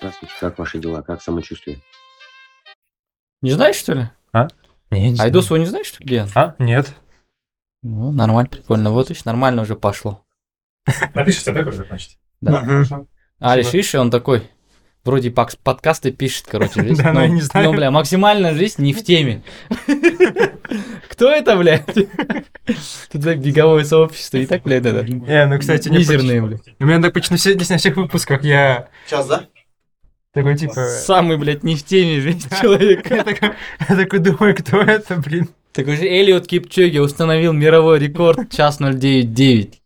Здравствуйте, как ваши дела? Как самочувствие? Не знаешь, что ли? А? Не, не знаю. Айдос его не знаешь, что ли, где он? А? Нет. Ну, нормально, прикольно. Вот видишь, нормально уже пошло. Напишите так уже, значит. Да. А, лишь видишь, и он такой, вроде подкасты пишет, короче, жизнь. Да, но я не знаю. Ну, бля, максимально жизнь не в теме. Кто это, блядь? Тут, блядь, беговое сообщество. И так, блядь, это... Не, ну, кстати, не Мизерные, блядь. У меня так почти на всех выпусках я Сейчас, да? Такой, типа... Самый, блядь, не в теме жизнь человека. Я такой, думаю, кто это, блин? Такой же Элиот Кипчоги установил мировой рекорд час 099.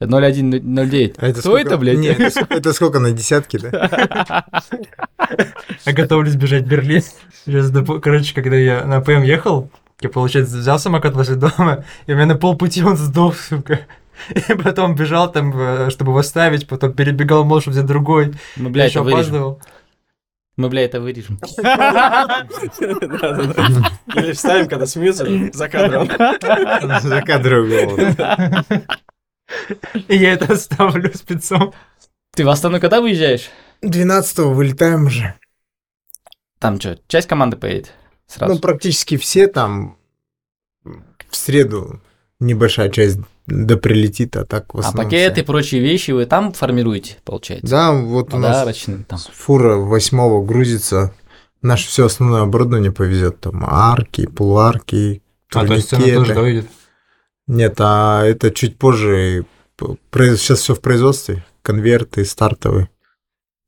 0109. А Кто сколько- это, блядь? Не, это, ск- это сколько на десятки, да? Я готовлюсь бежать в Берлин. Короче, когда я на ПМ ехал, я, получается, взял самокат возле дома, и у меня на полпути он сдох, сука. И потом бежал там, э, чтобы его ставить, потом перебегал мол, чтобы взять другой. Мы, бля, еще это опаздывал. Мы, бля, это вырежем. Или вставим, когда смеются за кадром. За. И я это оставлю спецом. Ты в Астану когда выезжаешь? 12-го вылетаем уже. Там что, часть команды поедет? Сразу. Ну, практически все там в среду небольшая часть да прилетит, а так в а основном пакеты все. и прочие вещи вы там формируете, получается? Да, вот у нас там. фура восьмого грузится. Наше все основное оборудование повезет. Там арки, полуарки, А, то есть турникеты. тоже доведет. Нет, а это чуть позже. Сейчас все в производстве. Конверты стартовые.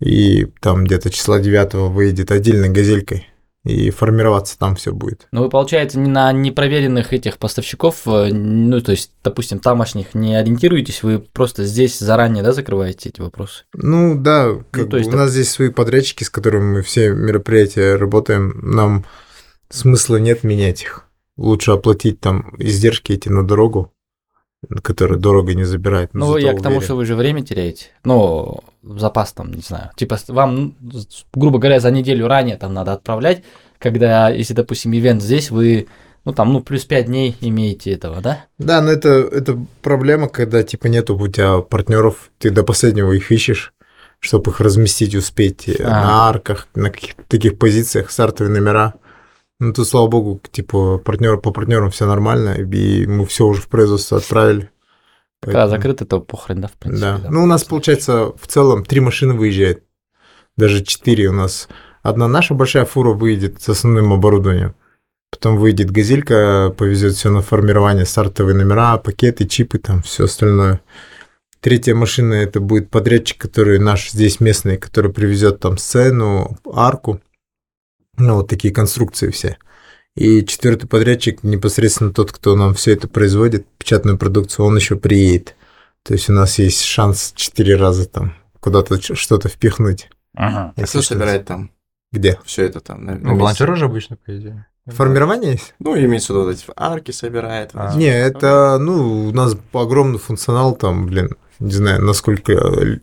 И там где-то числа 9 выйдет отдельной газелькой. И формироваться там все будет. Ну, вы, получается, не на непроверенных этих поставщиков, э, ну, то есть, допустим, тамошних не ориентируетесь, вы просто здесь заранее, да, закрываете эти вопросы? Ну да, как то бы есть у так- нас здесь свои подрядчики, с которыми мы все мероприятия работаем. Нам смысла нет менять их. Лучше оплатить там издержки эти на дорогу, которые дорого не забирает. Ну, я к тому, уверен. что вы же время теряете. Ну, запас там, не знаю. Типа, вам, ну, грубо говоря, за неделю ранее там надо отправлять, когда, если, допустим, ивент здесь, вы, ну, там, ну, плюс 5 дней имеете этого, да? Да, но это, это проблема, когда типа нету у тебя партнеров, ты до последнего их ищешь, чтобы их разместить, успеть э, А. на арках, на каких-то таких позициях, стартовые номера. Ну, тут, слава богу, типа, партнер, по партнерам все нормально, и мы все уже в производство отправили. Когда Поэтому- закрыто, то похрен, да, в принципе. Да. Ну, у нас, получается, в целом три машины выезжает. Даже четыре у нас. Одна наша большая фура выйдет с основным оборудованием. Потом выйдет газелька, повезет все на формирование, стартовые номера, пакеты, чипы, там все остальное. Третья машина это будет подрядчик, который наш здесь местный, который привезет там сцену, арку, ну вот такие конструкции все. И четвертый подрядчик непосредственно тот, кто нам все это производит, печатную продукцию, он еще приедет. То есть у нас есть шанс четыре раза там куда-то что-то впихнуть. Ага. А кто что. собирает там Где? все это там? на- Ну, волонтеры же обычно, по идее. Формирование есть? Ну, имеется в виду вот эти арки собирает. вот А. Не, это, ну, у нас огромный функционал, там, блин, не знаю, насколько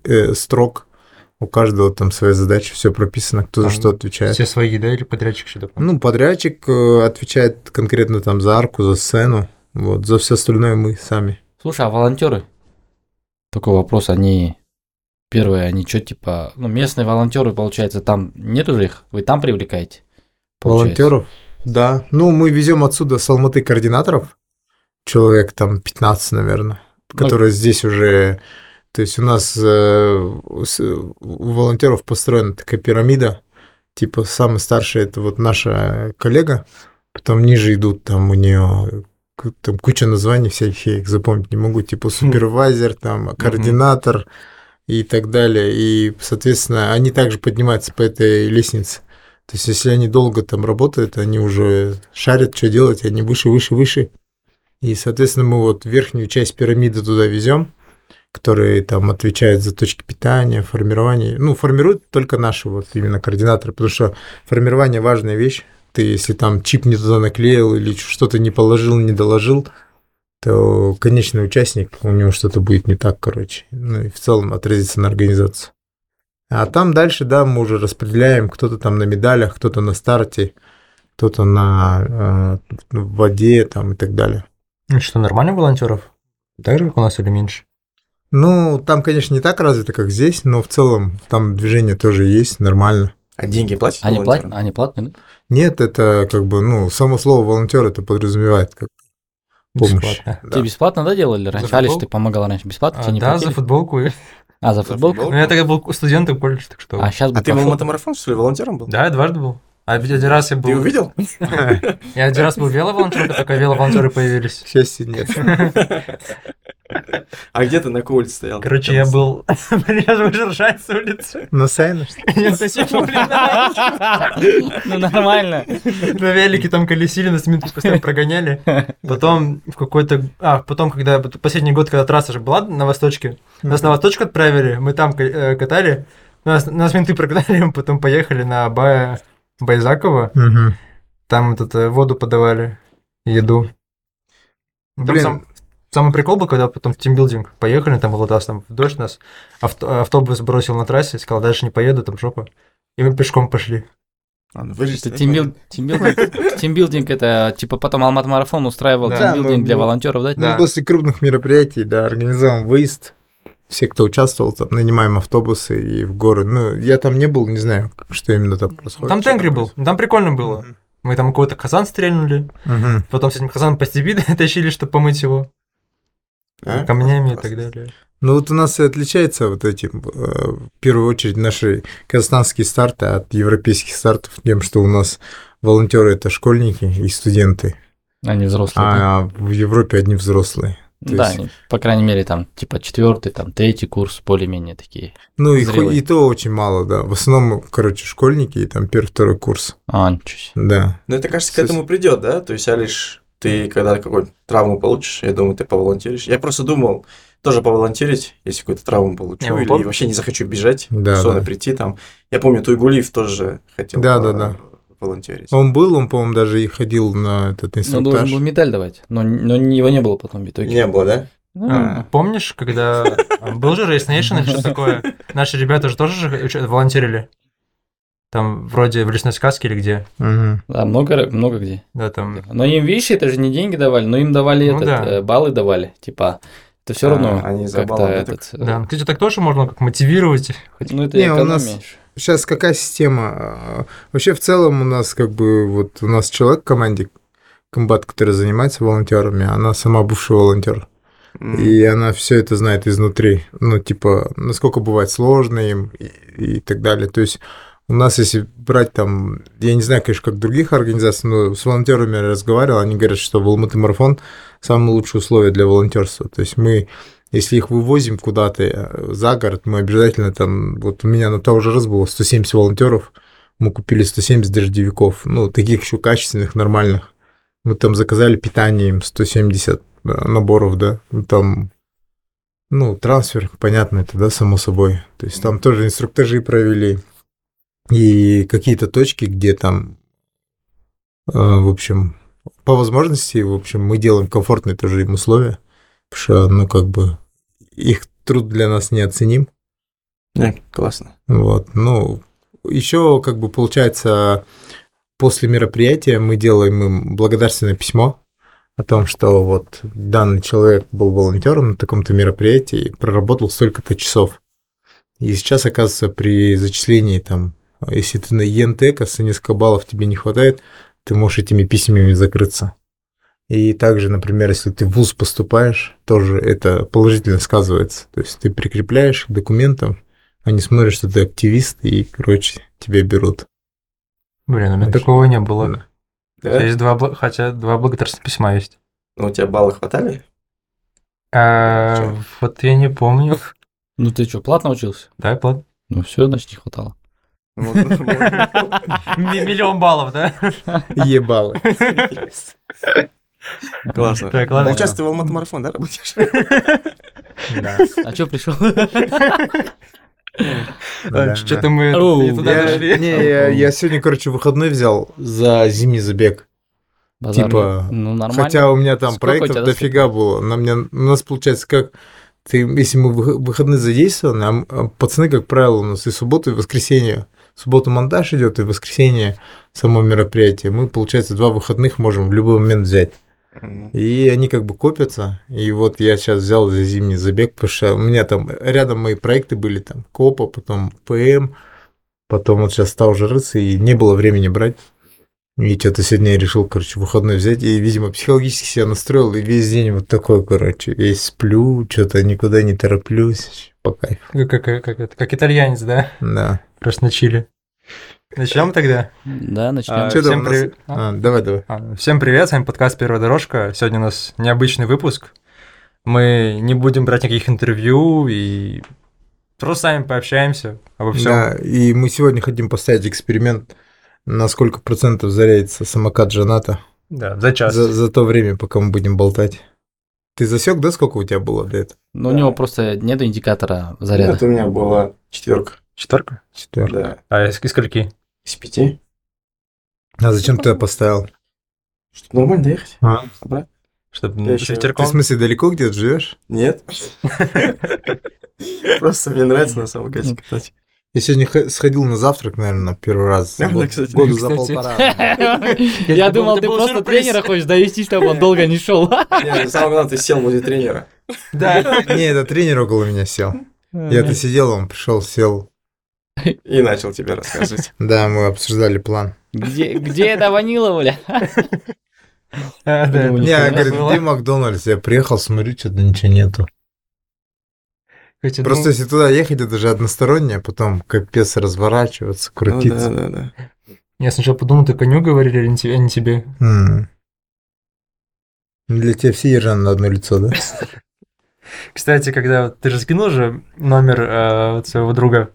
э, строк. У каждого там своя задача, все прописано, кто за Там что отвечает. Все свои, да, или подрядчик еще дополнительно? Ну, подрядчик э, отвечает конкретно там за арку, за сцену. Вот, за все остальное мы сами. Слушай, а волонтеры? Такой вопрос, они первые, они что, типа, ну, местные волонтеры, получается, там нету же их? Вы там привлекаете? получается? Волонтеров? Да. Ну, мы везем отсюда с Алматы координаторов. Человек там 15, наверное, Ну, которые здесь уже... То есть у нас э, у волонтеров построена такая пирамида. Типа самый старший это вот наша коллега. Потом ниже идут там у нее там куча названий всяких, я их запомнить не могу. Типа супервайзер, там координатор и так далее. И, соответственно, они также поднимаются по этой лестнице. То есть, если они долго там работают, они уже шарят, что делать, они выше, выше, выше. И, соответственно, мы вот верхнюю часть пирамиды туда везем, которые там отвечают за точки питания, формирование. Ну, формируют только наши вот именно координаторы, потому что формирование важная вещь. Ты, если там чип не туда наклеил или что-то не положил, не доложил, то конечный участник, у него что-то будет не так, короче. Ну и в целом отразится на организацию. А там дальше, да, мы уже распределяем, кто-то там на медалях, кто-то на старте, кто-то на э, в воде там и так далее. Ну что, нормально волонтеров? Так же, как у нас или меньше? Ну, там, конечно, не так развито, как здесь, но в целом там движение тоже есть, нормально. А деньги платят Они платят? Они платные, да? Нет, это как бы, ну, само слово волонтер это подразумевает как помощь. Бесплатно. Да. Тебе бесплатно, да, делали раньше? Алиш, ты помогал раньше бесплатно? А, тебе не да, платили? за футболку. А, за футболку? Ну, я тогда был студентом колледж, так что... А сейчас А ты пошел. мотомарафон, что ли, волонтером был? Да, я дважды был. А один раз я был... Ты увидел? Я один раз был веловолонтером, только веловолонтеры появились. К счастью, нет. А где ты на какой улице стоял? Короче, я был... Меня же уже ржать с улицы. На Сайна, что ли? Ну, нормально. На велике там колесили, нас минут постоянно прогоняли. Потом в какой-то... А, потом, когда... Последний год, когда трасса же была на Восточке, нас на Восточку отправили, мы там э, катали, нас, нас менты прогнали, мы потом поехали на Бая... Байзакова, Мгм. там вот это воду подавали, еду. Там Блин. сам- самый прикол был, когда потом в тимбилдинг поехали, там было там в дождь нас, авто- автобус бросил на трассе, сказал, дальше не поеду, там жопа. И мы пешком пошли. А, ну вы же Это тимбил- тимбилдинг, это типа потом Алмат Марафон устраивал Да, тимбилдинг ну, для ну, волонтеров, да? Ну, Да. после крупных мероприятий, да, организован выезд. Все, кто участвовал, там, нанимаем автобусы и в горы. Ну, я там не был, не знаю, что именно там происходит. Там тенгри был, там прикольно было. Мы там какой-то казан стрельнули, Мгм. потом с этим казаном по степи тащили, чтобы помыть его А? камнями и Классно. так далее. Ну, вот у нас и отличается вот этим, э, в первую очередь, наши казахстанские старты от европейских стартов тем, что у нас волонтеры это школьники и студенты, Они взрослые. да? а в Европе одни взрослые. То Да, есть- по крайней мере, там, типа, четвертый, там, третий курс, более-менее такие. Ну, и, ху- и то очень мало, да. В основном, короче, школьники и там первый, второй курс. А, ничего себе. Да. Ну, это, кажется, к этому придет, да? То есть, а лишь ты, когда какую-то травму получишь, я думаю, ты поволонтеришь. Я просто думал тоже поволонтерить, если какую-то травму получу, Не, вы или пом- вообще не захочу бежать, Да, сон да. прийти там. Я помню, Туйгулиев тоже хотел Да, по- да, да. Волонтерить. Он был, он, по-моему, даже и ходил на этот Ну, инструктаж. должен был медаль давать, но, но его не было потом в итоге. Не было, да? Ну, А, Помнишь, когда а, был же Race Nation или что такое? Наши ребята же тоже же уча- волонтерили. Там вроде в лесной сказке или где. Да, много, много где. Да, там. Но им, видишь, это же не деньги давали, но им давали Ну этот, да. э, баллы давали, типа, это все А, равно они за как-то баллы этот... э, Да, кстати, так тоже можно как мотивировать. Ну, это Не, у экономия. нас- ж. Сейчас какая система? А, Вообще, в целом, у нас как бы вот у нас человек в команде, комбат, который занимается волонтерами, она сама бывший волонтер. М. И она все это знает изнутри. Ну, типа, насколько бывает сложно им и, и так далее. То есть у нас, если брать там, я не знаю, конечно, как других организациях, но с волонтерами я разговаривал, они говорят, что в Алматы марафон самые лучшие условия для волонтерства. То есть мы, если их вывозим куда-то э, за город, мы обязательно там, вот у меня на того же раз было 170 волонтеров, мы купили 170 дождевиков, ну, таких еще качественных, нормальных. Мы там заказали питание им 170 наборов, да, Ну, там, ну, трансфер, понятно, это, да, само собой. То есть там тоже инструктажи провели и какие-то точки, где там, э, в общем, по возможности, в общем, мы делаем комфортные тоже им условия, потому что, ну, как бы, их труд для нас неоценим. Не, классно. Вот, ну, еще, как бы, получается, после мероприятия мы делаем им благодарственное письмо о том, что вот данный человек был волонтером на таком-то мероприятии и проработал столько-то часов. И сейчас, оказывается, при зачислении там, если ты на ЕНТ, кажется, несколько баллов тебе не хватает, ты можешь этими письмами закрыться. И также, например, если ты в ВУЗ поступаешь, тоже это положительно сказывается. То есть ты прикрепляешь к документам, они смотрят, что ты активист, и, короче, тебя берут. Блин, у меня Очень. такого не было. Да? Есть два, хотя два благодарственных письма есть. Ну, у тебя баллы хватали? А, вот я не помню. Ну, ты что, платно учился? Да, плат. Ну, все, значит, не хватало. Вот. Миллион баллов, да? Ебало. Классно. Так, ладно. Получается, ты в Алматы марафон, да, работаешь? Да. А что пришел? Да, Что-то мы не туда Я, дошли. не, я, сегодня, короче, выходной взял за зимний забег. Типа, ну, нормально. Хотя у меня там проектов дофига было. На меня, у нас получается как ты, если мы выходные задействованы, а а пацаны, как правило, у нас и субботу, и воскресенье. В субботу монтаж идет, и в воскресенье само мероприятие. Мы, получается, два выходных можем в любой момент взять. И они как бы копятся. И вот я сейчас взял за зимний забег, потому что у меня там рядом мои проекты были, там КОПа, потом ПМ, потом вот сейчас стал уже рыться, и не было времени брать. И что-то сегодня я решил, короче, выходной взять, и, видимо, психологически себя настроил, и весь день вот такой, короче, весь сплю, что-то никуда не тороплюсь, по кайфу. Как, как, как, это, как итальянец, да? Да. Просто на чили. Начнем тогда? Да, начнем. А, всем нас? привет. А, давай, давай. А, Всем привет, с вами подкаст «Первая дорожка». Сегодня у нас необычный выпуск. Мы не будем брать никаких интервью и просто сами пообщаемся обо всем. Да, и мы сегодня хотим поставить эксперимент, на сколько процентов зарядится самокат Жаната Да, за час. за, за то время, пока мы будем болтать. Ты засек, да, сколько у тебя было до этого? Но у него просто нет индикатора заряда. Это у меня была четверка. Четверка? Четвертый. Да. А из, из скольки? Из пяти. А зачем ты ее поставил? Чтобы нормально доехать. А? Обратно? Чтобы с ещё- Ты в смысле далеко где-то живешь? Нет. Просто мне нравится на самокате катать. Я сегодня сходил на завтрак, наверное, первый раз. Да, Год- кстати. года за полтора. Я думал, ты просто тренера хочешь довести, чтобы он долго не шел. Нет, самое главное, ты сел возле тренера. Да. Не, это тренер около меня сел. Я-то сидел, он пришел, сел. И начал тебе рассказывать. Да, мы обсуждали план. Где, где это ванила, бля? А, да, говорит, где Макдональдс? Я приехал, смотрю, что-то ничего нету. Хотя, Просто ну, если туда ехать, это же одностороннее, потом капец разворачиваться, Ну крутиться. Да, да, да. Я сначала подумал, ты коню говорили, а не тебе- а не тебе. М. Для тебя все ержаны на одно лицо, да? Кстати, когда ты же скинул же номер э, своего друга,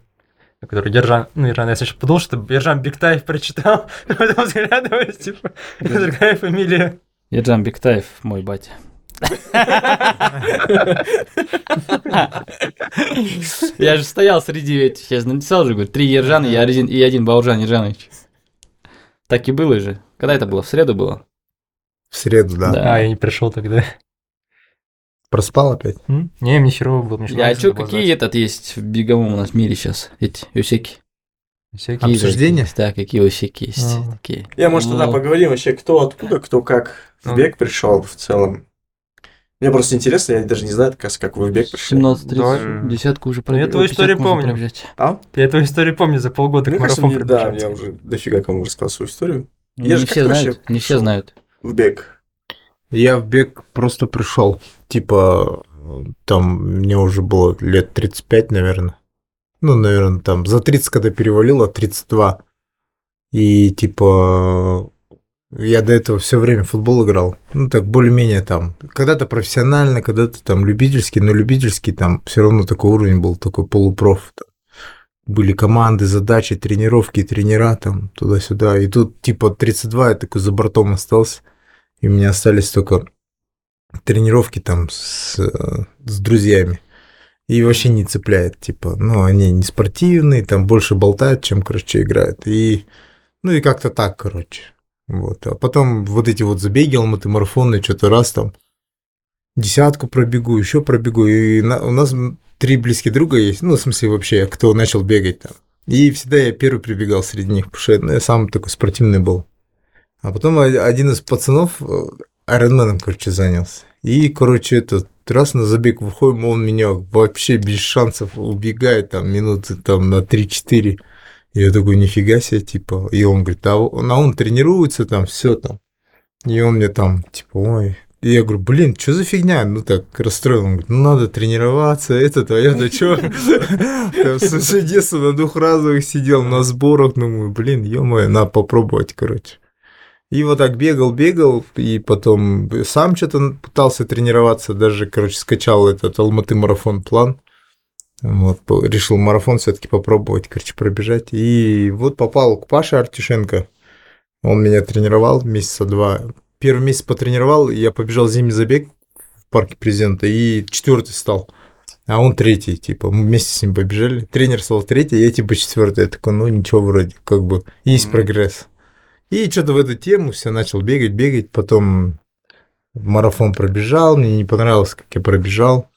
который Ержан, ну, Ержан, я сначала подумал, что Ержан Бигтаев прочитал, потом взглядываюсь, типа, другая фамилия. Ержан Бектаев, мой батя. Я же стоял среди этих, я написал же, говорю, три Ержана и один, и один Бауржан Ержанович. Так и было же. Когда это было? В среду было? В среду, да. Да. А, я не пришел тогда. Проспал опять? М? Не, мне херово было. мне А что, какие этот есть в беговом у нас мире сейчас? Эти усеки? Всякие. Обсуждения? есть? Да, какие усеки есть А. такие. Я, может, тогда Ну, поговорим вообще, кто откуда, кто как в Ну. бег пришел в целом. Мне просто интересно, я даже не знаю, как, как вы в бег пришли. 17 Давай. 30 десятку уже Ну, я пробежал. твою историю 50 можно помню. пробежать. А? Я эту историю помню за полгода, Мне как кажется, марафон мне- да, пробежал. я уже дофига кому рассказал свою историю. Я не же все знают, не все знают. В бег. Я в бег просто пришел. Типа, там мне уже было лет 35, наверное. Ну, наверное, там за 30, когда перевалило, 32. И типа, я до этого все время в футбол играл. Ну, так более-менее там. Когда-то профессионально, когда-то там любительский, но любительский там все равно такой уровень был, такой полупроф. Там Были команды, задачи, тренировки, тренера там туда-сюда. И тут типа 32 я такой за бортом остался. И у меня остались только тренировки там с, э, с друзьями. И вообще не цепляет, типа, ну, они не спортивные, там больше болтают, чем, короче, играют. И, ну, и как-то так, короче. Вот. А потом вот эти вот забеги, алматы, марафоны, что-то раз там десятку пробегу, еще пробегу. И на- у нас три близких друга есть, ну, в смысле, вообще, кто начал бегать там. И всегда я первый прибегал среди них, потому что ну, я сам такой спортивный был. А потом один из пацанов э, айронменом, короче, занялся. И, короче, этот раз на забег выходим, он меня вообще без шансов убегает там минуты там на 3-4. Я такой, нифига себе, типа. И он говорит, а он, а он тренируется там, все там. И он мне там, типа, ой. И я говорю, блин, что за фигня? Ну так, расстроил. Он говорит, ну надо тренироваться, это, а я-то что? Там с детства на двух разовых сидел на сборах, думаю, блин, ё-моё, надо попробовать, короче. И вот так бегал, бегал, и потом сам что-то пытался тренироваться, даже, короче, скачал этот Алматы марафон план. Вот, решил марафон все-таки попробовать, короче, пробежать. И вот попал к Паше Артюшенко. Он меня тренировал месяца два. Первый месяц потренировал, я побежал зимний забег в парке президента, и четвертый стал. А он третий, типа, мы вместе с ним побежали. Тренер стал третий, я типа четвертый. Я такой, ну ничего вроде, как бы, есть Мгм. прогресс. И что-то в эту тему все начал бегать, бегать, потом марафон пробежал, мне не понравилось, как я пробежал.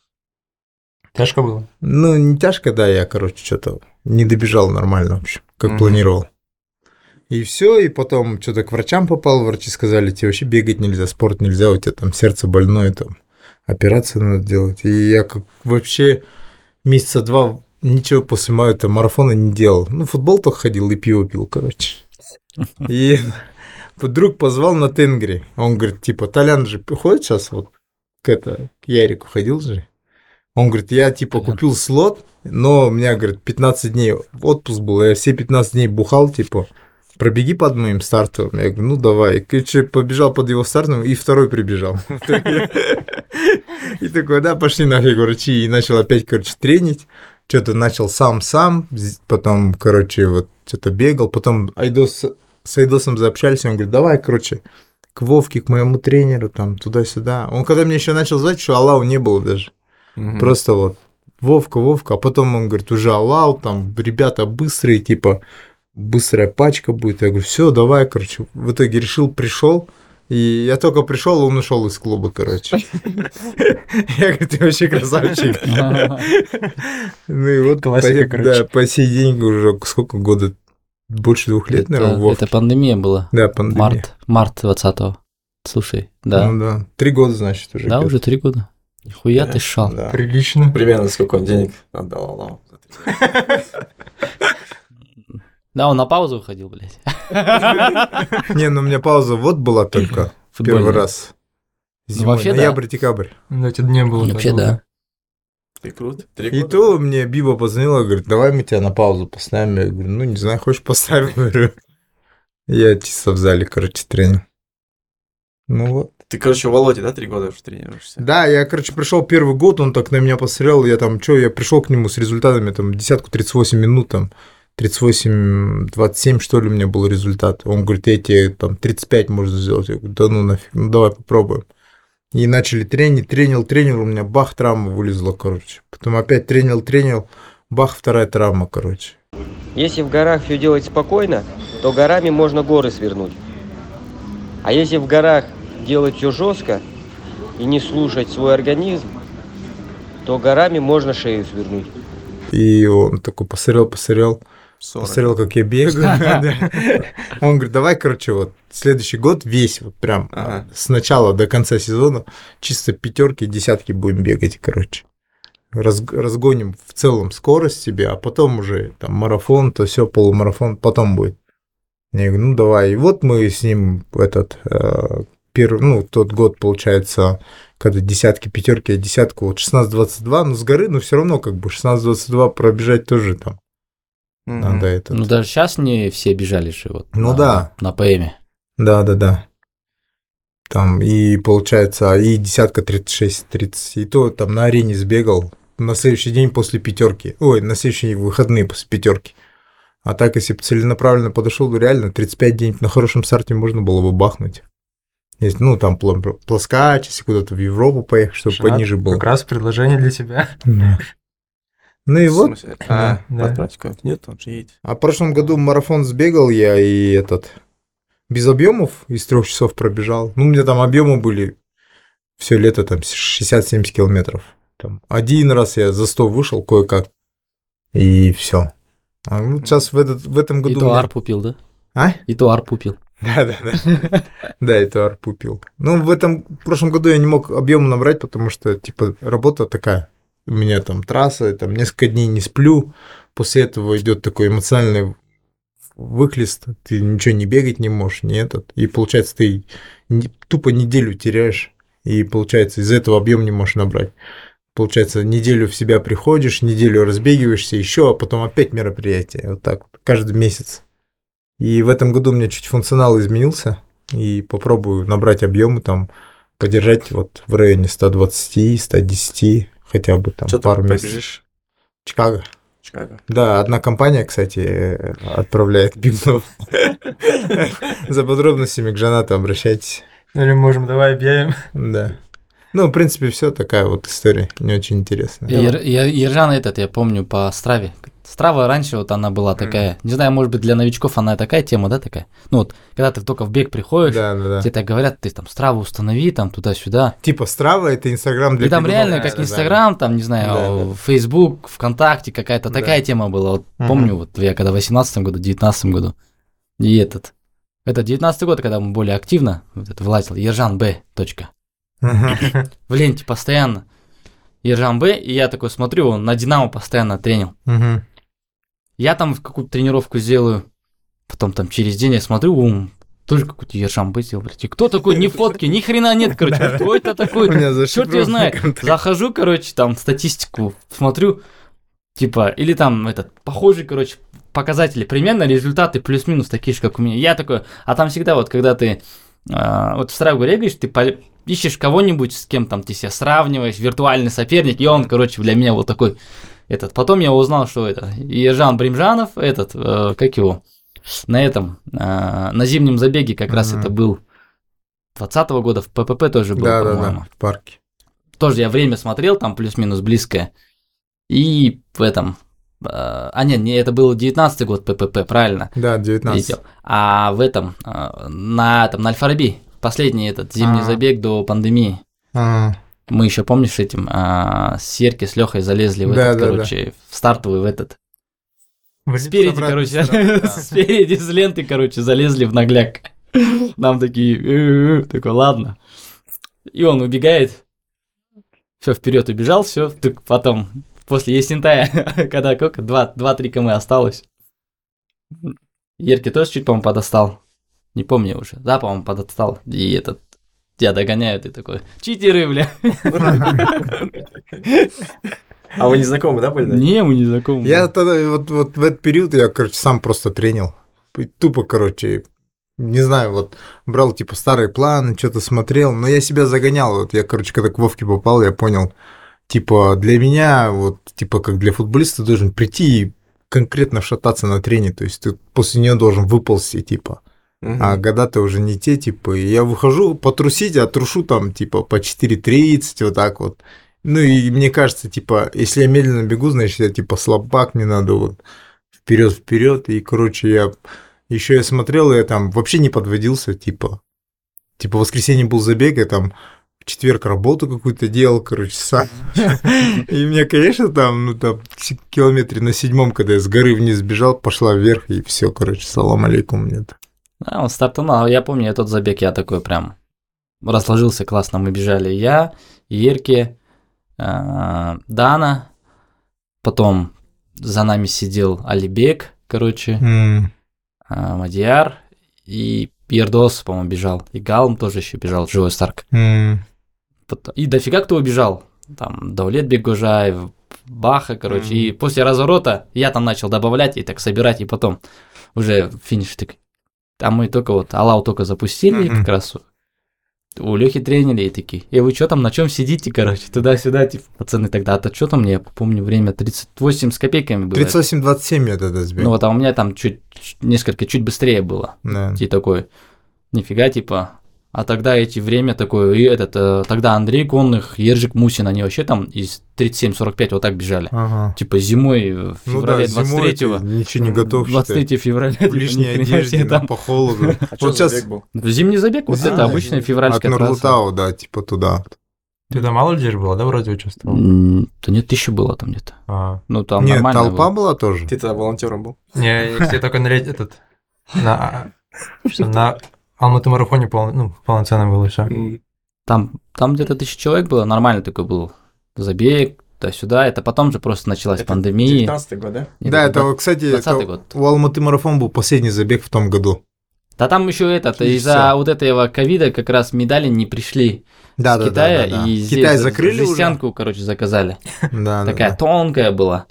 Тяжко было. Ну, не тяжко, да, я, короче, что-то не добежал нормально, в общем, как Мгм. планировал. И все, и потом что-то к врачам попал, врачи сказали, тебе вообще бегать нельзя, спорт нельзя, у тебя там сердце больное, там операцию надо делать. И я как вообще месяца два ничего после моего марафона не делал. Ну, футбол только ходил и пиво пил, короче. И друг позвал на Тенгри. Он говорит, типа, Толян же ходит сейчас вот к, это, к Ярику ходил же. Он говорит, я типа купил слот, но у меня, говорит, 15 дней отпуск был, я все 15 дней бухал, типа, пробеги под моим стартовым. Я говорю, ну давай. Короче, побежал под его стартовым, и второй прибежал. И такой, да, пошли нафиг врачи. И начал опять, короче, тренить. Что-то начал сам-сам, потом, короче, вот что-то бегал. Потом Айдос, с Айдосом заобщались, он говорит, давай, короче, к Вовке, к моему тренеру, там, туда-сюда. Он когда мне еще начал звать, что Аллау не было даже. Просто вот Вовка, Вовка, а потом он говорит, уже Аллау, там, ребята быстрые, типа, быстрая пачка будет. Я говорю, все, давай, короче. В итоге решил, пришел. И я только пришел, он ушел из клуба, короче. Я говорю, ты вообще красавчик. Ну и вот, по сей день уже сколько года? Больше двух лет, наверное, Это, Вов. это пандемия была. Да, пандемия. Март, март 20-го. Слушай, да. Ну да. Три года, значит, уже. да, уже три года. Нихуя Да, ты шал. Да. Прилично. Примерно сколько он денег отдал. Да, он на паузу уходил, блядь. Не, ну у меня пауза вот была только первый раз. Ну, Зимой, вообще, да. ноябрь, декабрь. Да, это не было. Вообще, да. Ты крут? Три И года? то мне Биба позвонила, говорит, давай мы тебя на паузу поставим. Я говорю, ну не знаю, хочешь поставим? Говорю. Я чисто в зале, короче, тренил. Ну вот. Ты, короче, у Володи, да, три года уже тренируешься? Да, я, короче, пришел первый год, он так на меня посмотрел, я там, что, я пришел к нему с результатами, там, десятку 38 минут, там, 38-27, что ли, у меня был результат. Он говорит, я тебе там 35 можно сделать. Я говорю, да ну нафиг, ну давай попробуем. И начали тренить, тренил, тренил, у меня бах, травма вылезла, короче. Потом опять тренил, тренил, бах, вторая травма, короче. Если в горах все делать спокойно, то горами можно горы свернуть. А если в горах делать все жестко и не слушать свой организм, то горами можно шею свернуть. И он такой посмотрел, посмотрел, 40. посмотрел, как я бегаю. Он говорит, давай, короче, вот следующий год весь, вот прям Ага. с начала до конца сезона чисто пятерки, десятки будем бегать, короче. Раз- разгоним в целом скорость себе, а потом уже там марафон, то все, полумарафон потом будет. Я говорю, ну давай. И вот мы с ним этот э, первый, ну, тот год, получается, когда десятки, пятерки, а десятку, вот 16-22, ну, с горы, но все равно как бы 16-22 пробежать тоже там Мгм. надо это. Ну, даже сейчас не все бежали же вот. Ну на- да. На ПМе. Да, да, да. Там и получается, и десятка 36, 30, и то там на арене сбегал на следующий день после пятерки. Ой, на следующие выходные после пятерки. А так, если бы целенаправленно подошел, то реально 35 дней на хорошем старте можно было бы бахнуть. Если, ну, там плоскач, если куда-то в Европу поехать, чтобы Шат, пониже было. Как раз предложение для тебя. Ну и вот. А, Да. отправить? Нет, он же едет. А в прошлом году марафон сбегал я и этот без объемов из трех часов пробежал. Ну, у меня там объемы были все лето там 60-70 километров. Там один раз я за 100 вышел кое-как и все. А ну, сейчас в, этот, в этом И году... то у меня- арпу пил, да? А? И то арпу пил. Да, да, да. Да, это арпу пил. Ну, в этом в прошлом году я не мог объем набрать, потому что, типа, работа такая. У меня там трасса, там несколько дней не сплю. После этого идет такой эмоциональный выхлест. Ты ничего не бегать не можешь, не этот. И получается, ты тупо неделю теряешь. И получается, из этого объем не можешь набрать. Получается, неделю в себя приходишь, неделю разбегиваешься еще, а потом опять мероприятие. Вот так каждый месяц. И в этом году у меня чуть функционал изменился. И попробую набрать объемы там, подержать вот в районе 120, 110, хотя бы там Что ты пару месяцев. побежишь? Чикаго. Чикаго. Да, одна компания, кстати, отправляет бегунов. За подробностями к Жанату обращайтесь. Или можем, давай объявим. Да. Ну, в принципе, все такая вот история, не очень интересная. И Ер- Ер- Ержан этот, я помню, по Страве. Страва раньше вот она была такая, не знаю, может быть, для новичков она такая тема, да, такая? Ну вот, когда ты только в бег приходишь, Да, да, да. тебе так говорят, ты там Страву установи, там туда-сюда. Типа Страва это Инстаграм для И там реально, Да, как да, Инстаграм, там, не знаю, Да, да. Фейсбук, ВКонтакте, какая-то Да. такая тема была. Вот Мгм. помню, вот я когда в 18 году, 19 году, И этот. Это 19 год, когда мы более активно вот это вылазил. Ержан Б. Точка. В ленте постоянно. Ержан Б. И я такой смотрю, он на Динамо постоянно тренил. Я там какую-то тренировку сделаю. Потом там через день я смотрю, ум, тоже какой-то Ержан Б. сделал, блядь. И кто такой? Ни фотки, ни хрена нет, короче. Кто это такой? Черт его знает. Захожу, короче, там статистику смотрю, типа, или там этот, похожий, короче, показатели, примерно результаты плюс-минус такие же, как у меня. Я такой, а там всегда вот, когда ты а, вот в Страйгу регаешь, ты по- ищешь кого-нибудь, с кем там ты себя сравниваешь, виртуальный соперник, и он, короче, для меня вот такой, этот. Потом я узнал, что это Ержан Бримжанов, этот, э, как его, на этом, э, на зимнем забеге как раз Мгм. это был 20 года, в ППП тоже был, Да, да, по-моему да, в парке. тоже я время смотрел, там плюс-минус близкое. И в этом... э, а, нет, не, это был 19 год ППП, правильно? Да, 19. Видел. А в этом, э, на, там, на Альфараби, последний этот зимний А. забег до пандемии. Ага. Мы еще, помнишь, этим а, с Серки, с Лехой залезли в Да, этот, да, короче, в стартовый, в этот. Блин, Спереди, короче, да. спереди с ленты, короче, залезли в нагляк. Нам такие, «Э-э-э». такой, ладно. И он убегает. Все, вперед убежал, все. Потом, после Есентая, когда сколько, 2-3 км осталось. Ерки тоже чуть, по-моему, подостал. Не помню уже. Да, по-моему, подостал. И этот, тебя догоняют, и такой, читеры, бля. А вы не знакомы, да, были? Не, мы не знакомы. Я тогда вот, вот в этот период я, короче, сам просто тренил. Тупо, короче, не знаю, вот брал типа старые планы, что-то смотрел, но я себя загонял. Вот я, короче, когда к Вовке попал, я понял, типа, для меня, вот, типа, как для футболиста должен прийти и конкретно шататься на трене, то есть ты после нее должен выползти, типа. Мгм. А года-то уже не те, типа, и я выхожу потрусить, а трушу там, типа, по 4.30, вот так вот. Ну и мне кажется, типа, если я медленно бегу, значит, я, типа, слабак, мне надо вот вперед вперед и, короче, я еще я смотрел, и я там вообще не подводился, типа, типа, в воскресенье был забег, я там в четверг работу какую-то делал, короче, сам. И мне, конечно, там, ну, там, километре на седьмом, когда я с горы вниз бежал, пошла вверх, и все, короче, салам алейкум мне -то. А, он стартанул. Я помню, тот забег, я такой прям разложился классно. Мы бежали я, Ерки, а, Дана, потом за нами сидел Алибек, короче, М. а, Мадияр и Ердос, по-моему, бежал. И Галм тоже еще бежал, живой Старк. Пот- И дофига кто убежал. Там Даулет Бекгужаев, Баха, короче. И после разворота я там начал добавлять и так собирать, и потом уже финиш так. Там мы только вот Алау только запустили Мгм. как раз. У Лехи тренили и такие, и вы что там, на чем сидите, короче, туда-сюда, типа, пацаны тогда, то что там, я помню, время 38 с копейками было. 38-27 я тогда сбил. Ну вот, а у меня там чуть, чуть- несколько, чуть быстрее было. Да. И такой, нифига, типа. А тогда эти время такое, и этот, э, тогда Андрей Конных, Ержик Мусин, они вообще там из 37-45 вот так бежали. Ага. Типа зимой, э, в Ну феврале да, зимой 23-го. ты ничего не готов, 23 февраля. считай. В типа, лишней одежде, да, там. по холоду. А Вот сейчас забег был? Зимний забег, вот это обычная От февральская трасса. Нурлутау, да, типа туда. Ты там мало людей было, да, вроде участвовал? Да нет, тысяча было там где-то. А. Ну там Нет, нормально толпа было. была тоже. Ты тогда волонтером был? Не, если только на этот, на, что, на Алматы марафоне пол, ну, полноценно было все. Там, там где-то тысяча человек было, нормально такой был забег, туда-сюда. Это потом же просто началась Это пандемия. 19 год, да? Нет, Да, это это, кстати, 20-й это год. у Алматы марафон был последний забег в том году. Да там еще этот, И из-за вот этого ковида как раз медали не пришли Да, с да, Китая, да, да, да. и здесь Китай за- закрыли уже? жестянку, короче, заказали. Да, да, Такая да. тонкая была.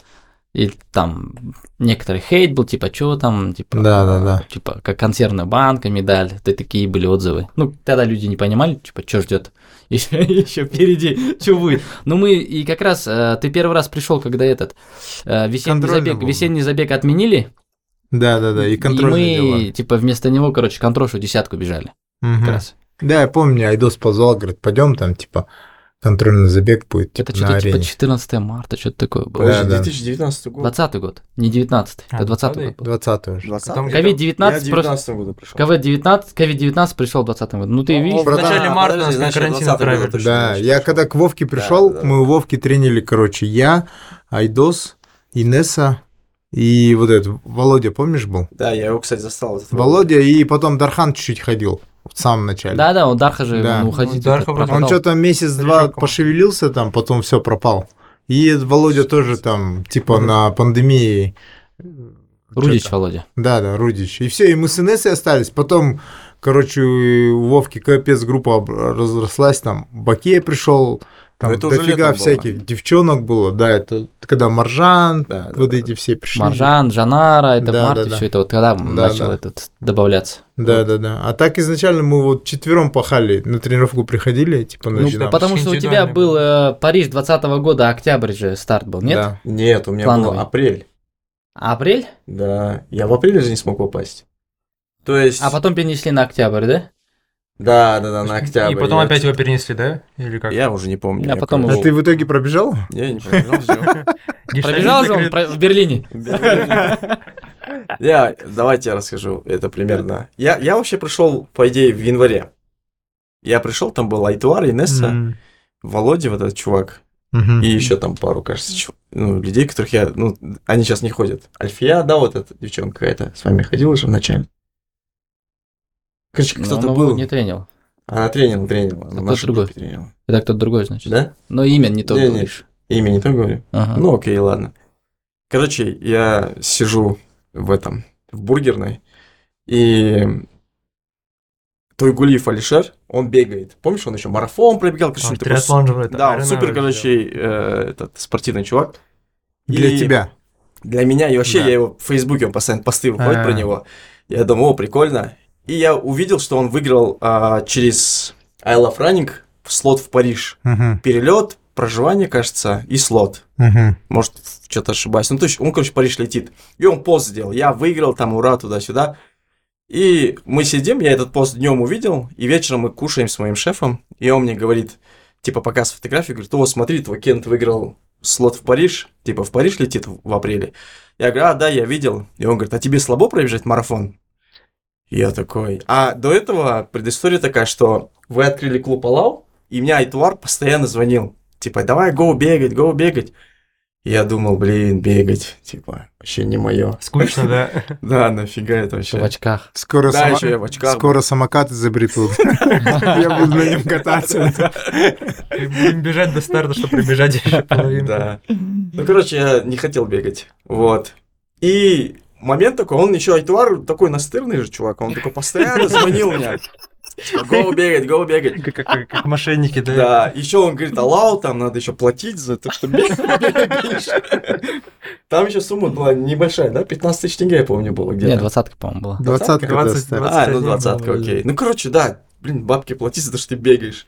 И там некоторый хейт был, типа, что там, типа, Да, да, да. типа, как консервная банка, медаль, да такие были отзывы. Ну, тогда люди не понимали, типа, что ждет. Еще, еще впереди, что будет. Ну, мы, и как раз, э, ты первый раз пришел, когда этот э, весенний забег, был. весенний забег отменили, Да, да, да, и контрольные и мы, дела. типа, вместо него, короче, контрошу десятку бежали. Мгм. Как раз. Да, я помню, Айдос позвал, говорит, пойдем там, типа, контрольный забег будет, типа, Это на что-то типа арене. 14 марта, что-то такое было. Да, Подожди, да. 2019 год. 20 год, не 19 А, это 20 20-й? год был. 20 уже. 20 Потом Я COVID-19 в просто- 19 году пришел. ковид-19, ковид-19 пришел в 20 году. Ну, ты О, видишь, В начале А, марта нас на карантин 20-й отправили. Да, я когда к Вовке пришел, да, да. мы у Вовки тренили, короче, я, Айдос, Инесса И вот этот Володя, помнишь, был? Да, я его, кстати, застал. Володя, и потом Дархан чуть-чуть ходил в самом начале. Да-да, он Дарха же, Да. он уходить. Дарха Он что-то месяц-два пошевелился там, потом все пропал. И Володя тоже там, типа, на пандемии. Рудич Чё-то. Володя. Да, да, Рудич. И все, и мы с Инессой остались. Потом, короче, у Вовки капец группа разрослась, там Бакея пришел, там Ну, это уже дофига летом было. всяких девчонок было, да, это когда Маржан, Да, да, вот да, эти все пришли. Маржан, Жанара, это Да, в марте да, да. все это вот когда начал да. этот добавляться. Да, да, да. А так изначально мы вот четвером пахали, на тренировку приходили, типа, на Ну, Динамо. потому что у тебя был э, Париж 20 года, октябрь же старт был, нет? Да. Нет, у меня Плановый. был апрель. Апрель? Да, я в апреле же не смог попасть. То есть... А потом перенесли на октябрь, да? Да, да, да, на октябрь. И потом я- опять его перенесли, да? Или как? Я уже не помню. А я потом А ты в итоге пробежал? Не, не пробежал. Пробежал же он в Берлине. Я, давайте я расскажу это примерно. Я, я вообще пришел, по идее, в январе. Я пришел, там был Айтуар, Инесса. Володя, вот этот чувак, и еще там пару, кажется, ну, людей, которых я, ну, они сейчас не ходят. Альфия, да, вот эта девчонка какая-то с вами ходила же вначале. Короче, кто-то был. Ну, не тренил. Она тренила, тренила. она в кто нашей другой? тренила. Это кто-то другой, значит. Да? Но имя не то Не, не. говоришь. Имя не то говорю? Ага. Ну, окей, ладно. Короче, я сижу в этом, в бургерной, и Тойгулиев Алишер, он бегает. Помнишь, он еще марафон пробегал? короче, Он такой триатлон же это, Да, он супер, короче, э, этот спортивный чувак. Для И тебя. Для меня, и вообще, Да. я его в Фейсбуке, он постоянно посты выходит А. про него. Я думаю, о, прикольно. И я увидел, что он выиграл а, через I Love Running слот в Париж. Мгм. Перелет, проживание, кажется, и слот. Мгм. Может, что-то ошибаюсь. Ну, то есть, он, короче, в Париж летит. И он пост сделал. Я выиграл, там, ура, туда-сюда. И мы сидим, я этот пост днем увидел, и вечером мы кушаем с моим шефом, и он мне говорит, типа, показ фотографию, говорит, о, смотри, твой Кент выиграл слот в Париж, типа, в Париж летит в, в апреле. Я говорю, а, да, я видел. И он говорит, а тебе слабо пробежать марафон? И я такой. А до этого предыстория такая, что вы открыли клуб Алау, и меня Айтуар постоянно звонил. Типа, давай, го бегать, го бегать. И я думал, блин, бегать, типа, вообще не мое. Скучно, да? Да, нафига это вообще. в очках. Скоро, Да, сама- еще я в очках. Скоро самокат изобретут. Я буду на нем кататься. И Будем бежать до старта, чтобы пробежать еще половину. Да. Ну, короче, я не хотел бегать. Вот. И момент такой, он еще Айтуар такой настырный же чувак, он такой постоянно звонил мне. Типа, Го бегать, го бегать. Как, как- как мошенники, да? Да, еще он говорит, алау, там надо еще платить за то, что бегаешь. Там еще сумма была небольшая, да? 15 тысяч тенге, я помню, было Нет, где-то. двадцатка, по-моему, была. Двадцатка 20, доставь. 20. А, ну 21 двадцатка, окей. Ну, короче, да, блин, бабки плати за то, что ты бегаешь.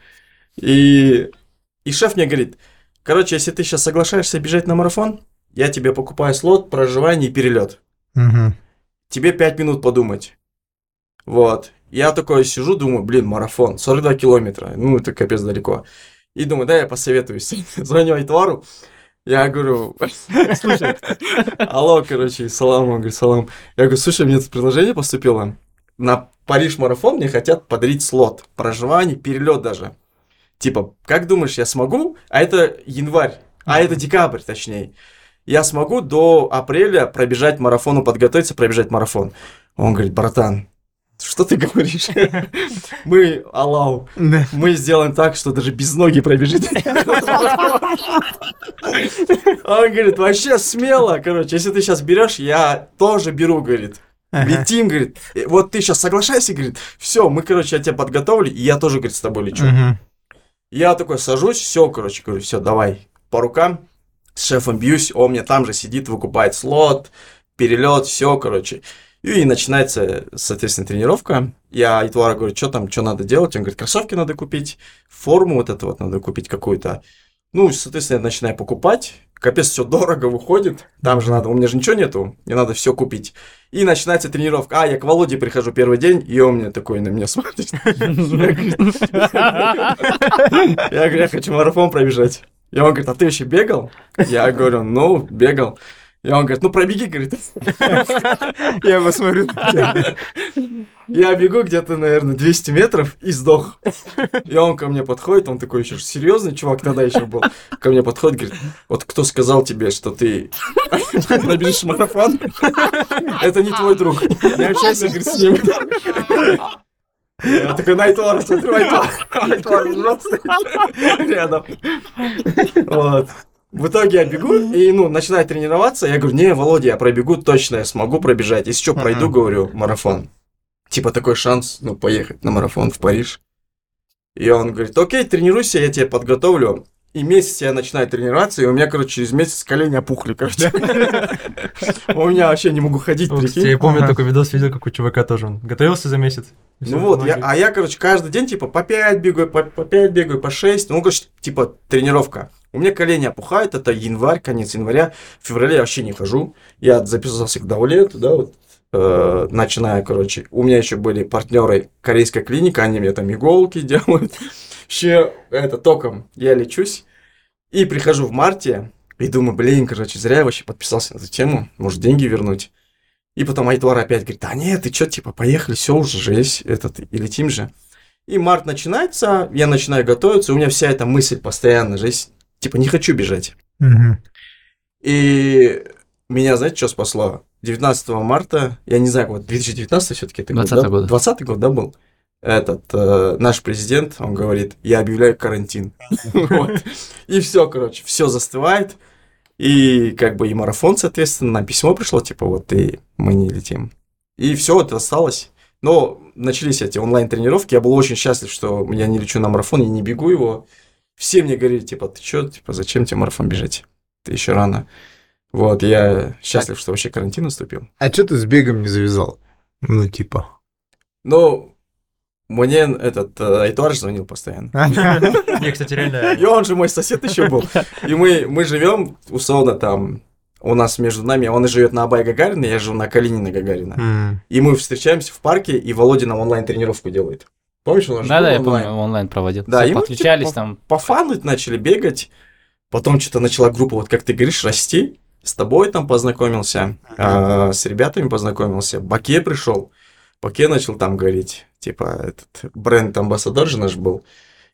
И, и шеф мне говорит, короче, если ты сейчас соглашаешься бежать на марафон, я тебе покупаю слот, проживание и перелет. Мгм. Тебе 5 минут подумать. Вот. Я такой сижу, думаю, блин, марафон, 42 километра, ну, это капец далеко. И думаю, да, я посоветуюсь. Звоню Айтвару, я говорю, слушай, алло, короче, салам, он говорит, салам. Я говорю, слушай, мне тут предложение поступило. На Париж-марафон мне хотят подарить слот, проживание, перелет даже. Типа, как думаешь, я смогу? А это январь, а это декабрь, точнее. Я смогу до апреля пробежать марафону, подготовиться, пробежать марафон. Он говорит, братан, что ты говоришь? Мы, Аллау, мы сделаем так, что даже без ноги пробежит. Он говорит, вообще смело, короче, если ты сейчас берешь, я тоже беру, говорит. Летим, говорит. «Э, Вот ты сейчас соглашайся, говорит. Все, мы, короче, я тебя подготовили, и я тоже, говорит, с тобой лечу. Я такой сажусь, все, короче, говорю, все, давай, по рукам, с шефом бьюсь, он мне там же сидит, выкупает слот, перелет, все, короче. И начинается, соответственно, тренировка. Я Айтвара говорю, что там, что надо делать? Он говорит, кроссовки надо купить, форму вот эту вот надо купить какую-то. Ну, соответственно, я начинаю покупать. Капец, все дорого выходит. Там же надо, у меня же ничего нету, мне надо все купить. И начинается тренировка. А, я к Володе прихожу первый день, и он мне такой на меня смотрит. Я говорю, я хочу марафон пробежать. И он говорит, а ты вообще бегал? Я говорю, ну, бегал. И он говорит, ну пробеги, говорит. Я на тебя. Я бегу где-то, наверное, 200 метров и сдох. И он ко мне подходит, он такой еще серьезный чувак тогда еще был. Ко мне подходит, говорит, вот кто сказал тебе, что ты набежишь марафон, это не твой друг. Не общайся, говорит, с ним. Я такой, Найтвар, смотри, жжет стоит рядом. Вот. В итоге я бегу и, ну, начинаю тренироваться. Я говорю, не, Володя, я пробегу точно, я смогу пробежать. Если что, пройду, говорю, марафон. Типа такой шанс, ну, поехать на марафон в Париж. И он говорит, окей, тренируйся, я тебя подготовлю. И месяц я начинаю тренироваться, и у меня, короче, через месяц колени опухли, короче. У меня вообще не могу ходить, прикинь. Я помню такой видос, видел, как у чувака тоже он готовился за месяц. Ну вот, а я, короче, каждый день, типа, по 5 бегаю, по, по 5 бегаю, по 6. Ну, короче, типа, тренировка. У меня колени опухают, это январь, конец января. В феврале я вообще не хожу. Я записался к Даулету, да, вот, э, начиная, короче. У меня еще были партнеры корейская клиника, они мне там иголки делают. Еще, это, током я лечусь. И прихожу в марте, и думаю, блин, короче, зря я вообще подписался на эту тему, может, деньги вернуть. И потом Айтвар опять говорит, а нет, ты что, типа, поехали, все уже же есть этот, и летим же. И март начинается, я начинаю готовиться, у меня вся эта мысль постоянно же есть, типа, не хочу бежать. Мгм. И меня, знаете, что спасло? 19 марта, я не знаю, вот 2019 все-таки это год, 20-й да? год. 20 год, да, был? Этот, э, наш президент, он говорит, я объявляю карантин. И все, короче, все застывает. И как бы и марафон, соответственно, на письмо пришло, типа, вот и мы не летим. И все это осталось. Но начались эти онлайн-тренировки. Я был очень счастлив, что я не лечу на марафон, я не бегу его. Все мне говорили, типа, ты что, типа, зачем тебе марафон бежать? Ты еще рано. Вот, я счастлив, что вообще карантин наступил. А что ты с бегом не завязал? Ну, типа. Но мне этот э, Айтуар звонил постоянно. Не, кстати, реально. И он же мой сосед еще был. И мы, мы живем, условно, там, у нас между нами, он и живет на Абай Гагарина, я живу на Калинина Гагарина. И мы встречаемся в парке, и Володя нам онлайн-тренировку делает. Помнишь, он же Да, да, я онлайн? помню, онлайн проводил. Да, Все и мы, подключались типа, там. Пофануть начали бегать, потом что-то начала группа, вот как ты говоришь, расти. С тобой там познакомился, а, с ребятами познакомился, Баке пришел, Баке начал там говорить, типа, этот бренд-амбассадор же наш был,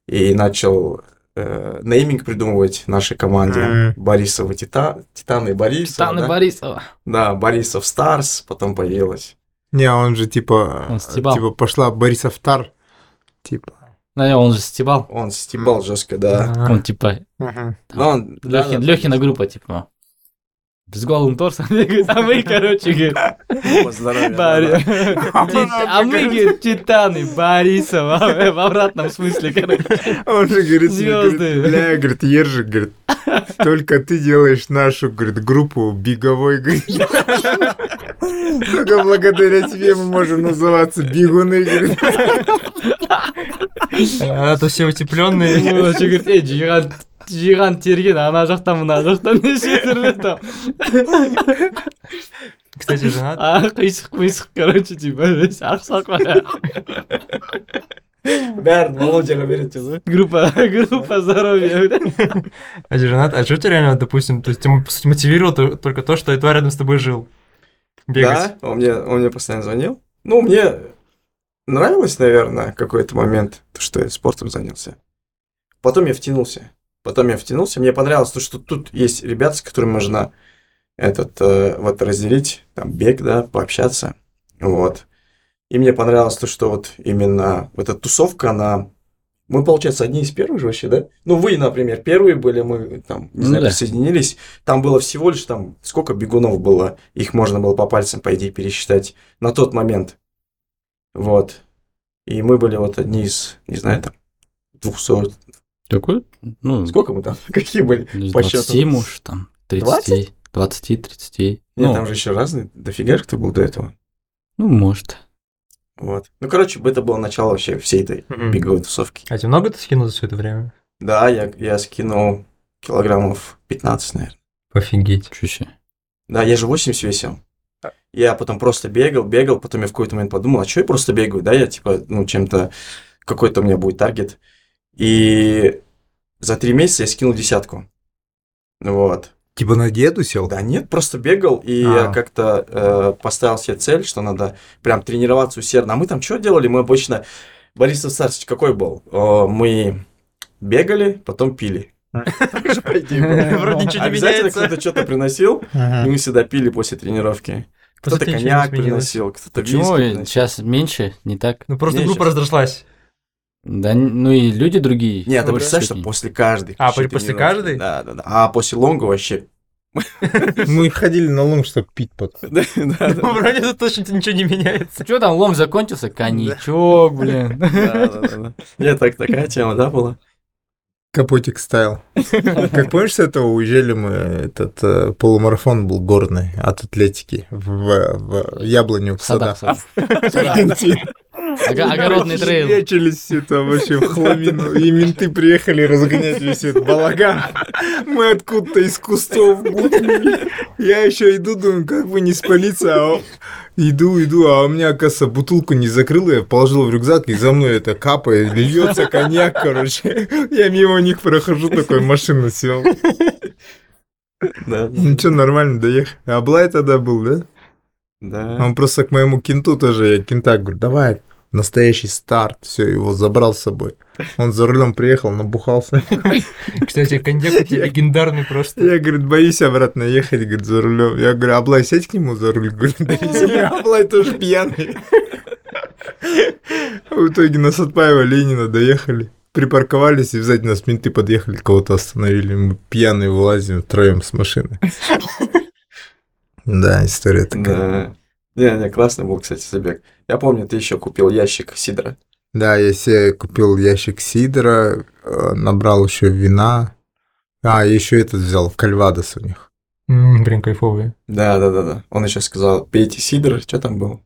и начал э, нейминг придумывать нашей команде. Мгм. Борисова Тита, Титаны и Борисова. Титаны да? Борисова. Да, Борисов Старс, потом появилась. Не, он же типа... Он стебал. Типа пошла Борисов Тар. Типа. Да, не, он же стебал. Он стебал жестко, да. Он типа. Но он, да, Лёхин, да, Лёхина группа, типа. С голым торсом. А мы, короче, говорит, А мы, говорит, титаны Борисова. В обратном смысле, короче. Он же говорит, Звезды. говорит, бля, говорит, Ержик, говорит, только ты делаешь нашу, говорит, группу беговой, говорит. Только благодаря тебе мы можем называться бегуны, говорит. А то все утепленные. Говорит, эй, Жиган, Жиган терген, ана жақтан мына жақтан неше түрлі там. Кстати, женат. А, қисық қисық, короче, типа, весь ақсақ бәрі. Бәрін Володяға береді ғой. Группа, группа здоровья. А ты женат? А что тебя реально, допустим, то есть тебя, по сути, мотивировало то- только то, что Эдуард рядом с тобой жил? Бегать. Да, он мне, он мне постоянно звонил. Ну, мне нравилось, наверное, какой-то момент, то, что я спортом занялся. Потом я втянулся. Потом я втянулся. Мне понравилось то, что тут есть ребята, с которыми можно этот, э, вот разделить, там, бег, да, пообщаться. Вот. И мне понравилось то, что вот именно вот эта тусовка, она... Мы, получается, одни из первых же вообще, да? Ну, вы, например, первые были, мы там, не Ну знаю, да. присоединились. Там было всего лишь там, сколько бегунов было, их можно было по пальцам, по идее, пересчитать на тот момент. Вот. И мы были вот одни из, не знаю, там, 200. Какой? Ну, Сколько мы там? Какие были? из по 20, счету? может, там, 30, 20, 30. Нет, Ну, там же еще разные, дофига же кто был до этого. ну, может. Вот. Ну, короче, это было начало вообще всей этой Мгм. беговой тусовки. А тебе много ты скинул за все это время? Да, я, я скинул килограммов 15, наверное. Офигеть. Чуть-чуть. Да, я же 80 весил. Я потом просто бегал, бегал, потом я в какой-то момент подумал, а что я просто бегаю, да, я типа, ну, чем-то, какой-то у меня будет таргет. И за три месяца я скинул десятку. Вот. Типа на диету сел? Да нет, просто бегал и А. как-то э, поставил себе цель, что надо прям тренироваться усердно. А мы там что делали? Мы обычно... Борисов Царствович какой был? Э, мы бегали, потом пили. Так же, по идее, было. Вроде ничего не Обязательно меняется. кто-то что-то приносил, и мы всегда пили после тренировки. Кто-то коньяк приносил, кто-то Почему виски приносил. сейчас меньше, не так? Ну просто группа разрослась. Да, ну и люди другие. Нет, ты представляешь, что после каждой. А, после тренировки. каждой? Да, да, да. А после лонга вообще. Мы ходили на лонг, чтобы пить потом. Да, да, Ну, вроде тут точно ничего не меняется. Что там, лом закончился? Коньячок, блин. Да, да, да, да. Нет, так такая тема, да, была? Капотик стайл. Как помнишь, с этого уезжали мы, этот э, полумарафон был горный от атлетики в, в Яблоню в Садах, садах. Огородный трейл. Речились все там вообще в хламину. И менты приехали разгонять весь этот балаган. Мы откуда-то из кустов. Я еще иду, думаю, как бы не спалиться, а Иду, иду, а у меня, оказывается, бутылку не закрыл, я положил в рюкзак, и за мной это капает, льется коньяк, короче. Я мимо них прохожу, такой машину сел. Да, Ну что, нормально доехали. А Блай тогда был, да? да. Он просто к моему кенту тоже, я кента говорю, давай, настоящий старт, все, его забрал с собой. Он за рулем приехал, набухался. Кстати, коньяк у тебя легендарный просто. Я, говорит, боюсь обратно ехать, говорит, за рулем. Я говорю, Аблай, сядь к нему за руль, говорю, довези. Аблай тоже пьяный. В итоге на Сатпаева Ленина доехали. Припарковались и сзади нас менты подъехали, кого-то остановили. Мы пьяные вылазим втроем с машины. Да, история такая. Да. Не, не, классный был, кстати, забег. Я помню, ты еще купил ящик сидра. Да, я себе купил ящик сидра, э, набрал еще вина. А, еще этот взял, кальвадос у них. М, Блин, кайфовые. Да, да, да, да. Он еще сказал, пейте сидр, что там было?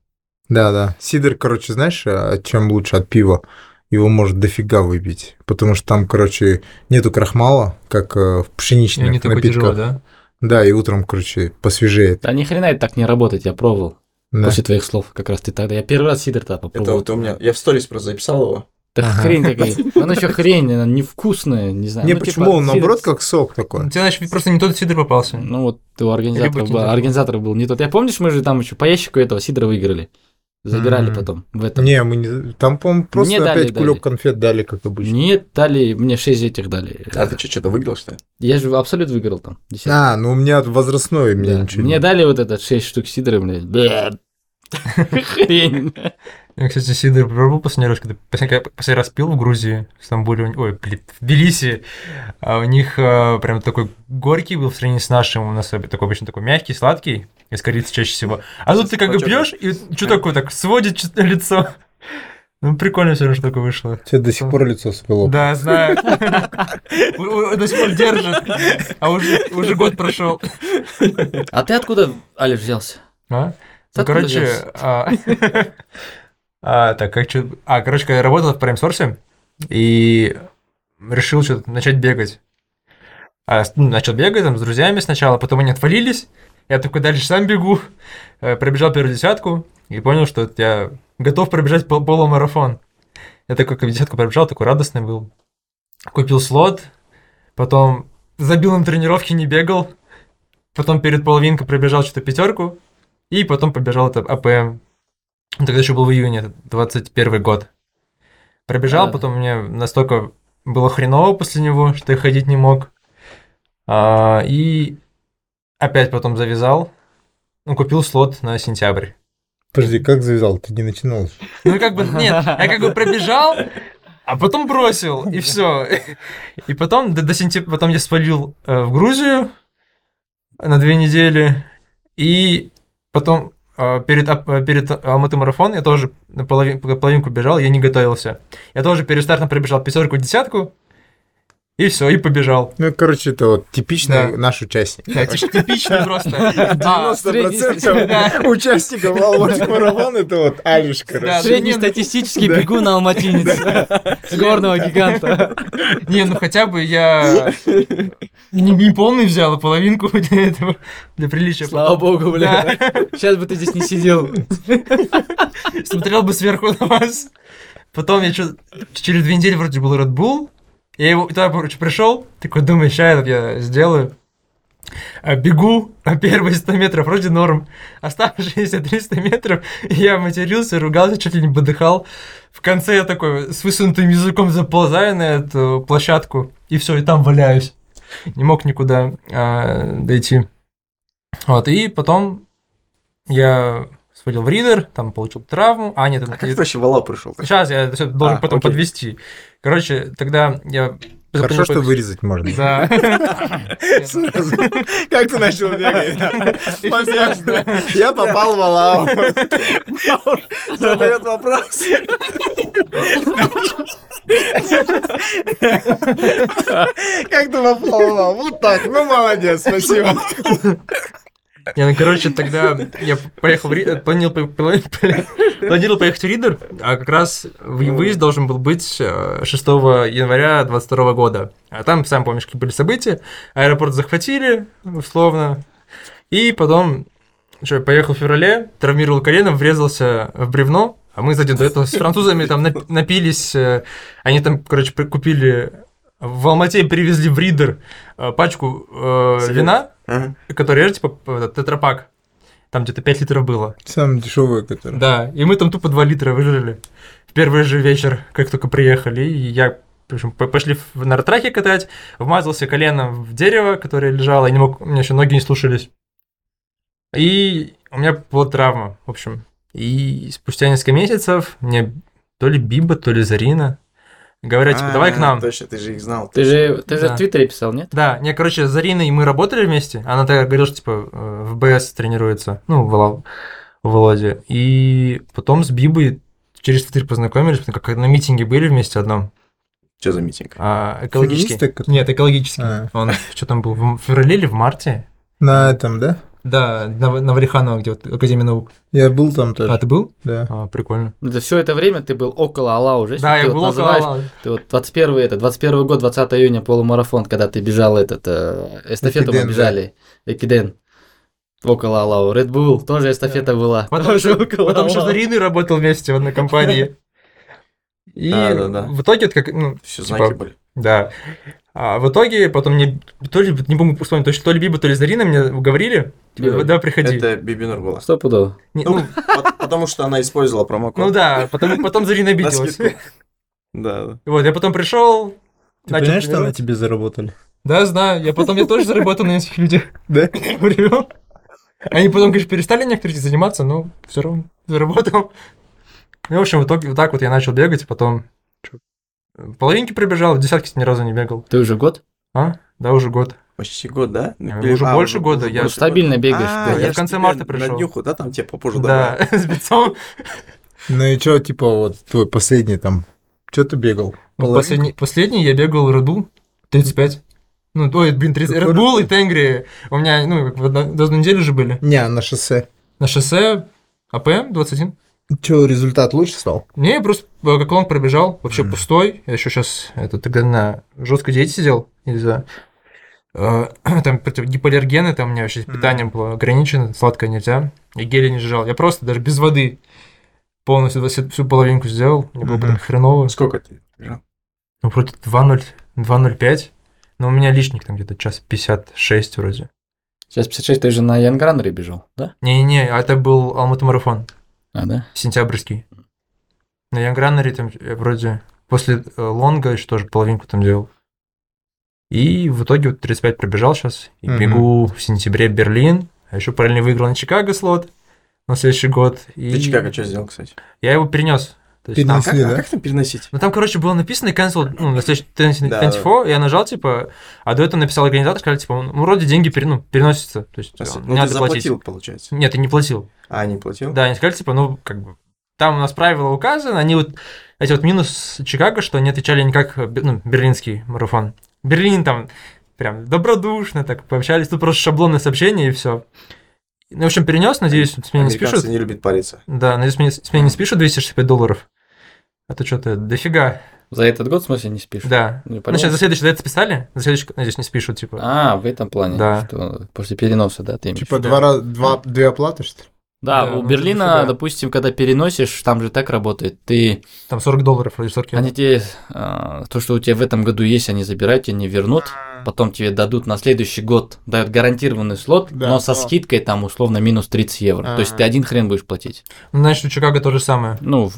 Да, да. Сидр, короче, знаешь, а, чем лучше от пива? Его может дофига выпить. Потому что там, короче, нету крахмала, как э, в пшеничных не такой напитках. тяжелый, да? Да, и утром, короче, посвежеет. Да ни хрена это так не работает, я пробовал. Да. После твоих слов как раз ты тогда. Я первый раз сидр-то Это попробовал. вот у меня, я в сторис просто записал его. Да Ага. хрень какая. Она еще хрень, она невкусная, не знаю. Не, Ну, почему? типа, Он, сидр- наоборот, как сок такой. тебя, значит, просто не тот сидр попался. Ну вот у организаторов был, организатор был не тот. Я помнишь, мы же там еще по ящику этого сидра выиграли. Забирали М. потом в этом. Не, мы не... Там, по-моему, просто Мне дали, опять дали. кулек конфет дали, как обычно. Нет, дали, мне 6 этих дали. А ты что, что-то выиграл, что ли? Я же абсолют выиграл там. десятку. А, ну у меня возрастной, мне Да. ничего Мне не... дали вот этот 6 штук сидра, блядь. Хрень. Я, кстати, сидр пробовал последний раз, когда последний, раз пил в Грузии, в Стамбуле, ой, блин, в Тбилиси. А у них а, прям такой горький был в сравнении с нашим, у нас такой обычно такой мягкий, сладкий, из корицы чаще всего. А тут ты как бы пьешь, и что такое, так сводит лицо. Ну, прикольно все равно, что такое вышло. Тебе до сих пор лицо свело. Да, знаю. До сих пор держит. А уже, уже год прошел. А ты откуда, Алиш, взялся? А? Ну, короче, а, а, так, как что... А, короче, я работал в прайм-сорсе и решил что-то начать бегать. А, ну, начал бегать там с друзьями сначала, потом они отвалились. Я такой дальше сам бегу, э, пробежал первую десятку и понял, что я готов пробежать пол- полумарафон. Я такой, как десятку пробежал, такой радостный был. Купил слот, потом забил на тренировке, не бегал. Потом перед половинкой пробежал что-то пятерку, и потом побежал это АПМ. Тогда еще был в июне, это 21 год. Пробежал, Да. потом мне настолько было хреново после него, что я ходить не мог. А, и опять потом завязал. Ну, купил слот на сентябрь. Подожди, как завязал? Ты не начинал? Ну, как бы, нет, я как бы пробежал, а потом бросил, и все. И потом, до, до сентября, потом я свалил э, в Грузию на две недели, и потом э, перед, э, перед Алматы марафон я тоже на половин- половинку бежал, я не готовился. Я тоже перед стартом пробежал пятерку, десятку, и все, и побежал. Ну, короче, это вот типичный Да. наш участник. Да, тип- типичный просто. А, 90% участников Алматы марафон это вот Алиш, Да, короче. да. Среднестатистический бегун алматинец. С горного гиганта. Не, ну хотя бы я не, не полный взял, а половинку для этого, для приличия. Слава богу, бля. Сейчас бы ты здесь не сидел. Смотрел бы сверху на вас. Потом я что через две недели вроде был Red Bull. Я его тогда, короче, пришел, такой, думаю, ща этот я сделаю. А Бегу, а первые 100 метров вроде норм. Оставшиеся 300 метров я матерился, ругался, чуть ли не подыхал. В конце я такой с высунутым языком заползаю на эту площадку, и все, и там валяюсь. Не мог никуда а, дойти. Вот, и потом я свалил в ридер, там получил травму. А, нет, А это... как ты вообще в пришел? Сейчас я всё должен А, потом окей. подвести. Короче, тогда я... Хорошо, что вырезать можно. Да. Как ты начал бегать? Я попал в Алау. Задает вопрос. Как ты попал в Алау? Вот так. Ну, молодец, спасибо. Не, ну, короче, тогда я поехал в Ридер, планировал, по- пла- планировал поехать в Ридер, а как раз вы- выезд должен был быть э, 6 января 22 года. А там, сам помнишь, какие были события. Аэропорт захватили, условно. И потом, что, поехал в феврале, травмировал колено, врезался в бревно, а мы сзади до этого с французами там нап- напились. э, Они там, короче, купили в Алмате привезли в Ридер э, пачку э, вина, Ага. который, типа, этот тетрапак. Там где-то 5 литров было. Самый дешевый, который. Да, и мы там тупо 2 литра выжили. В первый же вечер, как только приехали, и я в общем, по- пошли в нартраке катать, вмазался коленом в дерево, которое лежало, я не мог, у меня еще ноги не слушались. И у меня была травма, в общем. И спустя несколько месяцев мне то ли Биба, то ли Зарина говорят, типа, давай к А, нам. Точно, ты же их знал. Ты же, ты же в Твиттере писал, нет? Да, не, короче, с Зариной мы работали вместе. Она тогда говорила, что типа э, в БС тренируется. Ну, в Вол- в Володе. И потом с Бибой через Твиттер познакомились, как на митинге были вместе одном. Что за митинг? А, экологический. Феминисток, Нет, экологический. А. Он что там был, в феврале или в марте? На этом, да? Да, на, на Вариханово, где вот Академия наук. Я был там А тоже. ты был? Да. А, прикольно. За все это время ты был около Алла уже. Да, я вот был около Алла. Ты вот 21 это, 21 год, 20 июня, полумарафон, когда ты бежал этот, э, эстафету мы Экиден, да. бежали, Экиден, около Аллау. Red Bull, тоже эстафета была. Потом, Тоже около потом еще с. Зариной работал вместе в одной компании. И Да-да-да. в итоге, это как, ну, Все типа, знаки были. Да. А в итоге потом мне то ли, не помню, вспомнить, то, ли- то ли Биба, то ли Зарина мне уговорили, типа, да, приходи. Это Бибинур была. Стопудово. Не, Ну, ну, по- потому что она использовала промокод. ну да, потом, потом Зарина На обиделась. Да, да. Вот, я потом пришел. Ты понимаешь, что на тебе заработали? Да, знаю. Я потом я тоже заработал на этих людях. Да? Привел. Они потом, конечно, перестали некоторые заниматься, но все равно заработал. Ну, в общем, в итоге вот так вот я начал бегать, потом половинки пробежал, в десятки ни разу не бегал. Ты уже год? А? Да, уже год. Почти год, да? Или- уже а, больше года, я- Ну, стабильно бегаешь. А, ты. я я в конце марта пришел. На днюху, да, там тебе попозже Да, с бицом. Ну и что, типа, вот твой последний там, что ты бегал? Ну, последний, последний я бегал Реду 35. Ну, ой, блин, 30. Red Bull и Тенгри. У меня, ну, как в одну, в одну неделю же были. Не, на шоссе. На шоссе АПМ 21. Че, результат лучше стал? Не, просто э, как long пробежал, вообще Мгм. пустой. Я еще сейчас это тогда на жесткой диете сидел из-за э, там против гипоаллергены, там у меня вообще Мгм. питание было ограничено, сладкое нельзя, и гели не жрал. Я просто даже без воды полностью всю, половинку сделал, мне было Мгм. прям хреново. Сколько ты бежал? Ну, вроде 2.0, 2.05, но у меня лишник там где-то час 56 вроде. Сейчас 56 ты же на Янгранере бежал, да? Не-не, а это был Алматы марафон, А, да? сентябрьский. На Янгранере там я вроде после э, лонга еще тоже половинку там делал. И в итоге вот 35 пробежал сейчас, и Мгм. бегу в сентябре Берлин, а еще параллельно выиграл на Чикаго слот на следующий год. И Ты Чикаго что сделал, кстати? Я его перенес. То есть. А как, Несли, а да? как там переносить? ну там, короче, было написано cancel, ну, на следующий Да, 24, я нажал, типа, а до этого написал организатор, сказали, типа, ну, вроде деньги пере- ну, переносятся, то есть, Ну, не ты надо платить. заплатил, получается. Нет, я не платил. А, не платил? Да, они сказали, типа, ну, как бы, там у нас правила указаны, они вот, эти вот минус Чикаго, что они отвечали не как бе- ну, берлинский марафон. Берлин там прям добродушно так пообщались, тут просто шаблонное сообщение и все. Ну, в общем, перенес, надеюсь, с меня не спишут. не любят париться. Да, надеюсь, с меня, с меня не спишут 265 долларов. А то что-то дофига. За этот год, в смысле, не спишь? Да. Не Ну, понял. сейчас за следующий за это списали, за следующий, надеюсь, не спишут, типа. А, в этом плане. Да. Что после переноса, да, ты Типа два, раз- два, две оплаты, что ли? Да, Да, у ну, Берлина, дофига. допустим, когда переносишь, там же так работает. Ты, Там 40 долларов вроде 40 евро. они тебе, а, то, что у тебя в этом году есть, они забирают, тебе не вернут. Потом тебе дадут на следующий год, дают гарантированный слот, Да, но со но- скидкой там условно минус 30 евро. То есть А. ты один хрен будешь платить. Ну, значит, у Чикаго то же самое. Ну,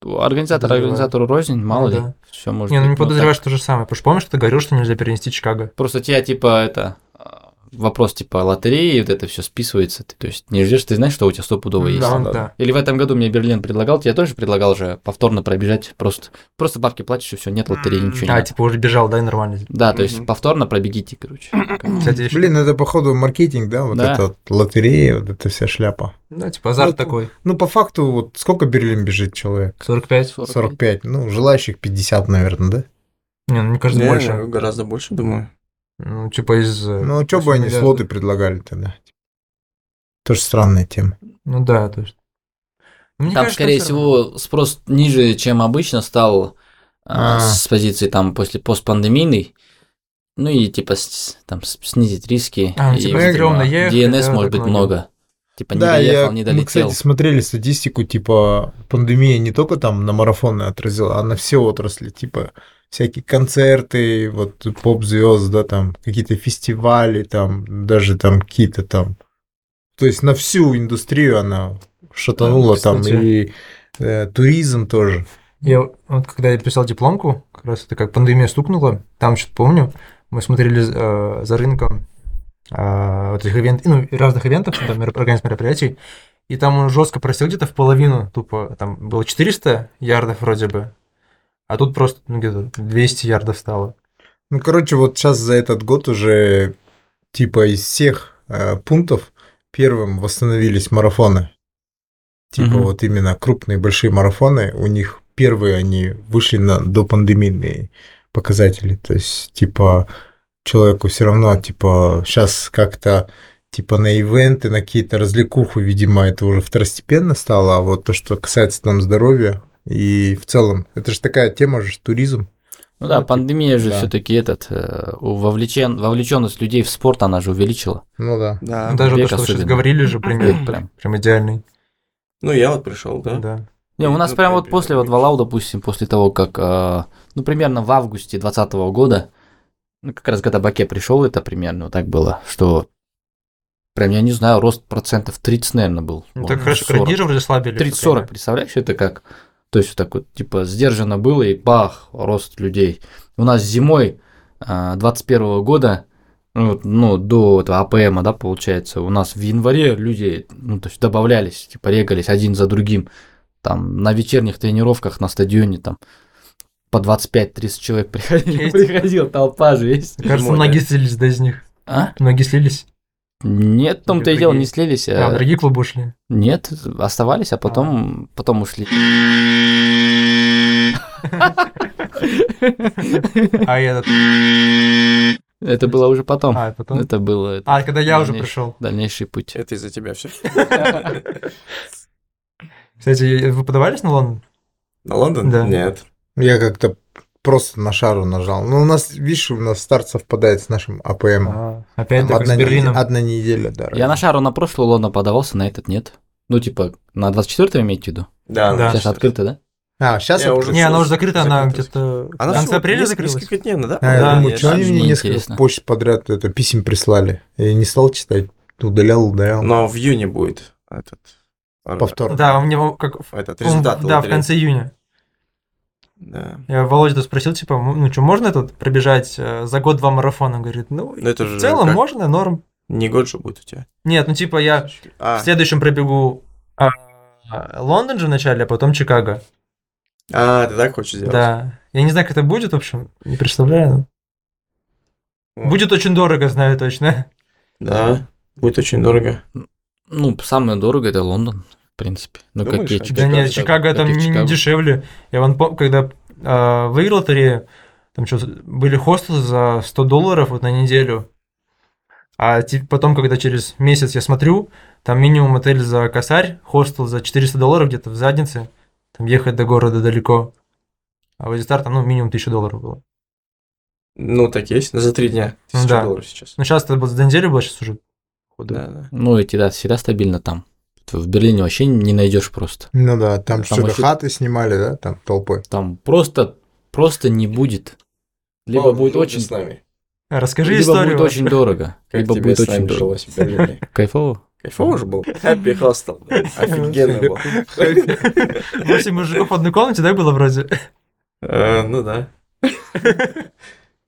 Подозреваю. организатору рознь, мало Ну ли. да. Все может Не, ну не Ну, так. подозреваешь то же самое. Потому что помнишь, что ты говорил, что нельзя перенести Чикаго? Просто тебя типа это вопрос типа лотереи, вот это все списывается. Ты, то есть не ждешь, ты знаешь, что у тебя стопудово есть. Да, да. да. Или в этом году мне Берлин предлагал, тебе тоже предлагал же повторно пробежать, просто, просто бабки платишь, и все, нет лотереи, ничего А, надо. типа уже бежал, да, и нормально. Да, то есть повторно пробегите, короче. Кстати, еще- Блин, это походу маркетинг, да, вот Да. это вот лотерея, вот эта вся шляпа. Да, типа азарт Ну, такой. Ну, по факту, вот сколько Берлин бежит человек? 45. 45. Ну, желающих 50, наверное, да? Не, ну мне кажется, Не, больше. Гораздо больше, думаю. Ну, типа из... э, Ну, что бы они слоты предлагали тогда? Тоже странная тема. Ну да, то есть. Мне Там, кажется, скорее всего, спрос ниже, чем обычно стал а, А. с позиции там после постпандемийной. Ну и типа с- там снизить риски. А, ну, и, типа, видимо, ехать, DNS да, может быть много. много. Типа не да, доехал, я, не мы, долетел. кстати, смотрели статистику, типа, пандемия не только там на марафоны отразила, а на все отрасли, типа, всякие концерты, вот поп-звезд, да, там, какие-то фестивали, там, даже там какие-то там, то есть на всю индустрию она шатанула Да, там, и э, туризм тоже. Я вот когда я писал дипломку, как раз это как пандемия стукнула, там что-то помню, мы смотрели э, за рынком э, вот этих ивент, ну, разных ивентов, там, организм мероприятий, и там он жестко просел где-то в половину, тупо, там было 400 ярдов вроде бы, а тут просто ну, где-то 200 ярдов стало. Ну, короче, вот сейчас за этот год уже, типа, из всех э, пунктов первым восстановились марафоны. Типа, Мгм. вот именно крупные большие марафоны, у них первые они вышли на допандемийные показатели. То есть, типа, человеку все равно, типа, сейчас как-то типа на ивенты, на какие-то развлекуху, видимо, это уже второстепенно стало, а вот то, что касается там здоровья и в целом, это же такая тема же, туризм. Ну да, Ну, пандемия же да. все-таки этот э, вовлечен, вовлеченность людей в спорт она же увеличила. Ну да. Да. Ну, Даже век то, что вы сейчас особенно. говорили же, пример, Прям. прям идеальный. Ну, я вот пришел, да? Да. Не, у нас Ну, прям вот после вот Валау, допустим, после того, как, э, ну, примерно в августе 2020 года, ну, как раз когда Баке пришел, это примерно вот так было, что прям, я не знаю, рост процентов 30, наверное, был. Ну, Вот, так хорошо, 40. Карадижа вроде слабили. 30-40, представляешь, это как? То есть вот так вот, типа, сдержанно было, и бах, рост людей. У нас зимой а, 21 года, ну, ну, до этого АПМа, да, получается, у нас в январе люди, ну, то есть добавлялись, типа, регались один за другим. Там на вечерних тренировках на стадионе там по 25-30 человек приходили, Есть. приходил, толпа же есть. Кажется, да. слились, да, из них. А? Многие слились. Нет, в том-то и дело, не слились. А, а- в другие клубы ушли. Нет, оставались, а потом, потом ушли. А этот... Это было уже потом. А, потом... Это было это, А, когда я уже пришел. дальнейший путь. Это из-за тебя все. Кстати, вы подавались на Лондон? На Лондон? Да. Нет. Я как-то просто на шару нажал. Ну, у нас, видишь, у нас старт совпадает с нашим АПМ. А, Опять так одна, с Берлином. неделя, одна неделя, да. Я на шару на прошлый Лондон подавался, на этот нет. Ну, типа, на 24 имеете в виду? Да, Да. Сейчас открыто, да? А, сейчас Я уже Не, она уже закрыта, она закрыта. где-то... Она в конце апреля закрылась? Несколько дней, да? А, я Да, думаю, что они мне не несколько интересно. почт подряд это писем прислали. Я не стал читать. Удалял, удалял. Но в июне будет этот... Повтор. Да, у меня как... Этот результат. Да, в конце июня. Да. Я Володя спросил, типа, ну что, можно этот пробежать э, за год два марафона? Говорит, ну, Ну, это в же целом как? можно, норм. Не год же будет у тебя. Нет, ну типа я А, в следующем пробегу а, а, Лондон же вначале, а потом Чикаго. а, ты так хочешь сделать? Да. Я не знаю, как это будет, в общем, не представляю. Вот. Будет очень дорого, знаю точно. Да, будет очень дорого. Ну, самое дорого это Лондон, в принципе. Ну, Думаешь, какие а? Чикаго? Да нет, Чикаго как там и не, Чикаго. дешевле. Я вон когда а, выиграл лотерею, там что, были хостелы за 100 долларов вот на неделю. А потом, когда через месяц я смотрю, там минимум отель за косарь, хостел за 400 долларов где-то в заднице. Там ехать до города далеко. А в Эдистар там, ну, минимум 1000 долларов было. Ну, так есть. За три дня. Ну Тысяча да. долларов сейчас. Ну, сейчас это вот за неделю было, сейчас уже. Да, да. Ну, эти, да, всегда стабильно там. В Берлине вообще не найдешь просто. Ну да, там, Там что-то вообще- хаты снимали, да, там толпой. Там просто, просто не будет. Либо Павел, будет очень, с нами. Расскажи либо историю. будет очень дорого, Как либо тебе будет с очень дорого. жилось в Берлине? Кайфово. Кайфово же был. Happy Hostel. Офигенно был. Восемь мужиков в одной комнате, да, было вроде? Э, Ну да.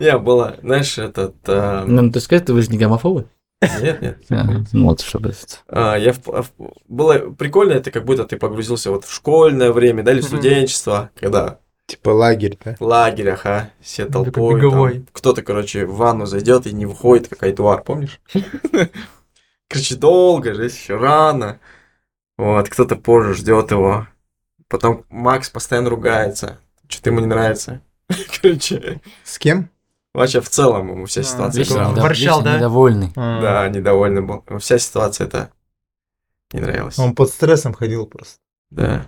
Не, было, знаешь, этот... а, Ну, ты сказать, вы же не гомофобы? Нет, нет. А, Ну, вот чтобы... А, Я в- в- было прикольно, это как будто ты погрузился вот в школьное время, да, или в студенчество, когда Типа лагерь, да? в лагерях, а, все толпой, там, кто-то, короче, в ванну зайдет и не выходит, как Айтуар, помнишь? Короче, долго, здесь еще рано. Вот, кто-то позже ждет его. Потом Макс постоянно ругается. Что-то ему не нравится. Короче, С кем? Вообще в целом ему вся А, ситуация. Вечно недо- ворчал, да? недовольный. Да, недовольный был. Ему Вся ситуация это не нравилась. Он под стрессом ходил просто. Да.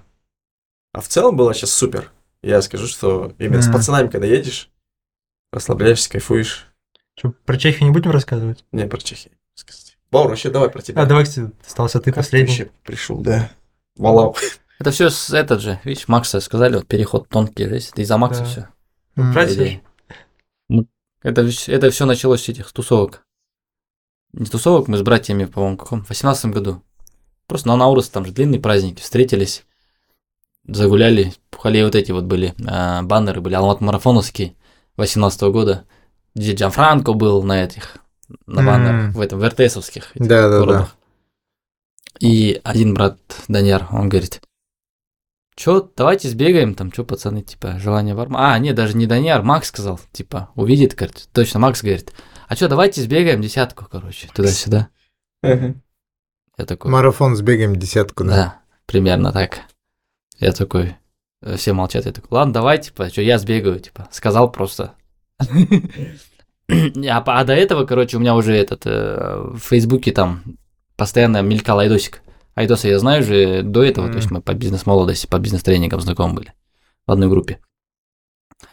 А в целом было сейчас супер. Я скажу, что именно с пацанами, когда едешь, расслабляешься, кайфуешь. Что, про Чехию не будем рассказывать? Не про Чехию. Баур, вообще давай про тебя. А, давай, кстати, остался ты Как ты последний. вообще пришел, да. Валау. Это все с этот же, видишь, Макса сказали, вот переход тонкий, здесь, из-за Макса Да. все. М. Это, это все началось с этих тусовок. Не тусовок, мы с братьями, по-моему, в каком? В 18 году. Просто на Наурус, там же длинные праздники, встретились, загуляли, пухали вот эти вот были, а, баннеры были, Алмат марафоновские 18 года, где Джанфранко был на этих, на баннерах, в этом, в РТСовских этих Да, да, да. И один брат, Даняр, он говорит, Чё, давайте сбегаем, там, чё, пацаны, типа, желание варма. А, нет, даже не Даняр, Макс сказал, типа, увидит, говорит, точно, Макс говорит, а чё, давайте сбегаем десятку, короче, туда-сюда. Я такой, Марафон с бегаем десятку, да. да. примерно так. Я такой, э, все молчат, я такой, ладно, давай, типа, что я сбегаю, типа, сказал просто. А, а до этого, короче, у меня уже этот, э, в Фейсбуке там постоянно мелькал Айдосик. Айдоса я знаю же до этого, то есть мы по бизнес-молодости, по бизнес-тренингам знакомы были в одной группе.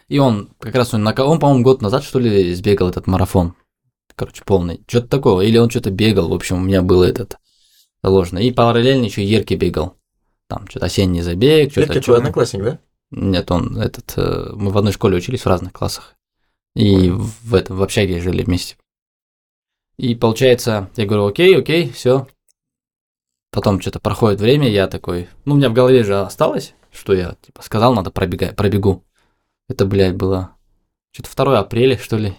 И он, как раз он, он, по-моему, год назад, что ли, сбегал этот марафон. Короче, полный. Что-то такого. Или он что-то бегал. В общем, у меня было этот заложено. И параллельно еще Ерки бегал. Там что-то осенний забег, что-то Лерка твой одноклассник, да? Нет, он этот. э, Мы в одной школе учились в разных классах. И в этом в общаге жили вместе. И получается, я говорю, окей, окей, все. Потом что-то проходит время, я такой, ну, у меня в голове же осталось, что я типа сказал, надо пробегать, пробегу. Это, блядь, было что-то 2 апреля, что ли.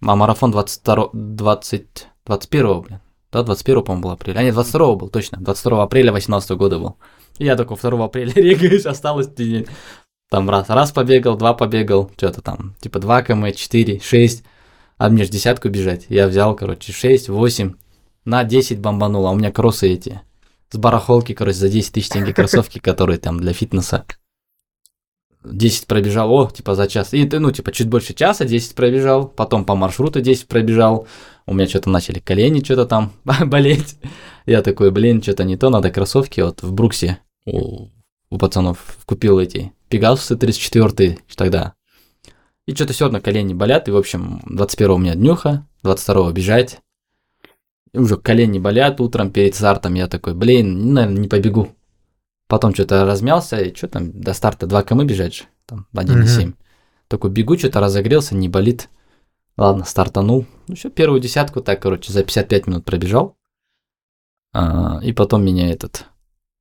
А марафон 22, 20, 21, блин. Да, 21, по-моему, был апрель. А нет, 22 был, точно. 22 апреля 18 года был. И я такой 2 апреля регаюсь, осталось день. Там раз, раз побегал, два побегал, что-то там, типа 2 км, 4, 6. А мне же десятку бежать. Я взял, короче, 6, 8, на 10 бомбанул. А у меня кроссы эти, с барахолки, короче, за 10 тысяч тенге кроссовки, которые там для фитнеса. 10 пробежал, о, типа за час. И ты, ну, типа, чуть больше часа 10 пробежал, потом по маршруту 10 пробежал. У меня что-то начали колени что-то там болеть. Я такой, блин, что-то не то, надо кроссовки. Вот в Бруксе у, у пацанов купил эти Пегасусы 34 тогда. И что-то все равно колени болят. И, в общем, 21 у меня днюха, 22 бежать. Уже колени болят утром перед стартом. Я такой, блин, наверное, не побегу. Потом что-то размялся, и что там, до старта 2 км бежать же, там 1,7. Такой бегу, что-то разогрелся, не болит. Ладно, стартанул. Ну, все, первую десятку так, короче, за 55 минут пробежал. А, и потом меня этот,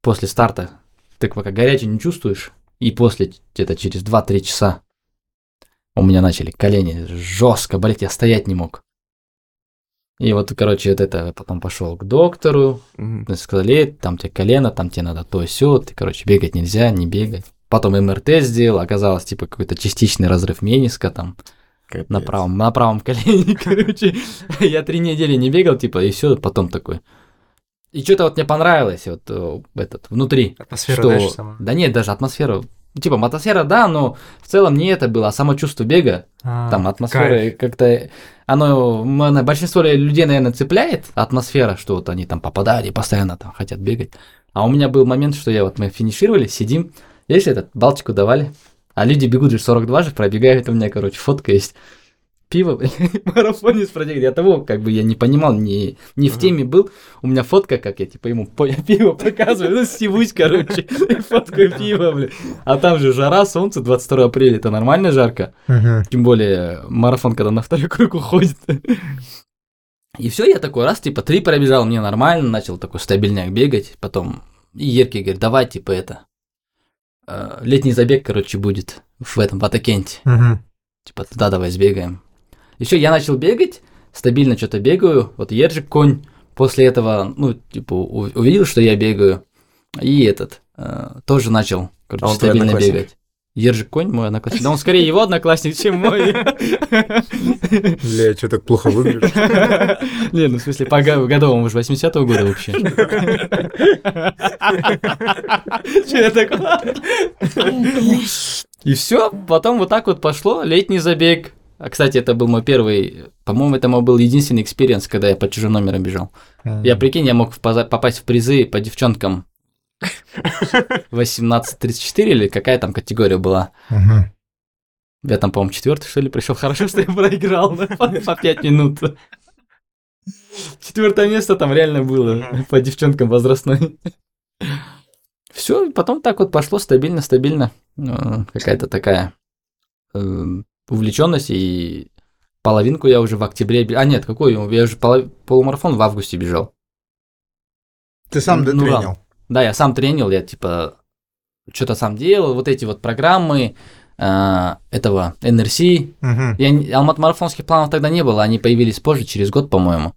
после старта, ты пока горячий не чувствуешь, и после, где-то через 2-3 часа у меня начали колени жестко болеть, я стоять не мог. И вот, короче, вот это потом пошел к доктору, мне сказали, «Э, там тебе колено, там тебе надо то все, ты, короче, бегать нельзя, не бегать. Потом МРТ сделал, оказалось, типа, какой-то частичный разрыв мениска там Капец. на правом, на правом колене, короче. Я три недели не бегал, типа, и все, потом такой. И что-то вот мне понравилось, вот э, этот, внутри. Атмосфера, что... дальше сама. Да нет, даже атмосфера, типа, атмосфера, да, но в целом не это было, а само чувство бега, А, там атмосфера как-то, оно, м, большинство людей, наверное, цепляет атмосфера, что вот они там попадали, постоянно там хотят бегать. А у меня был момент, что я вот мы финишировали, сидим, есть этот, Балтику давали, а люди бегут же 42 же, пробегают, у меня, короче, фотка есть. Пиво, марафонец пробегает. Я того, как бы, я не понимал, не, не в теме был. У меня фотка, как я, типа, ему пиво показываю, ну, сивусь, короче, фоткаю пиво, блин. А там же жара, солнце, 22 апреля, это нормально жарко. Тем более марафон, когда на второй круг уходит. И все, я такой раз, типа, три пробежал, мне нормально, начал такой стабильняк бегать. Потом и Ерки говорит, давай, типа, это, э, летний забег, короче, будет в этом, в Атакенте. Типа, туда давай сбегаем. Еще я начал бегать, стабильно что-то бегаю. Вот Ержик конь после этого, ну, типа, увидел, что я бегаю. И этот э, тоже начал, короче, А он стабильно бегать. Ержик конь мой одноклассник. Да он скорее его одноклассник, чем мой. Бля, что так плохо выгляжу? Не, ну в смысле, по годовому, мы же 80-го года вообще. Че я такое? И все, потом вот так вот пошло, летний забег. А, кстати, это был мой первый, по-моему, это мой был единственный experience, когда я по чужим номерам бежал. Я, прикинь, я мог попасть в призы по девчонкам 18-34 или какая там категория была. Мгм. Я там, по-моему, четвертый, что ли, пришел. Хорошо, что я проиграл да, по, по 5 минут. Четвертое место там реально было по девчонкам возрастной. Все, потом так вот пошло стабильно, стабильно. Э, Какая-то такая увлеченность и половинку я уже в октябре... А нет, какой? Я уже поло- полумарафон в августе бежал. Ты сам Ну, дотренил. Да, я сам тренил, я типа что-то сам делал, вот эти вот программы э, этого NRC. Мгм. Я, алмат-марафонских планов тогда не было, они появились позже, через год, по-моему.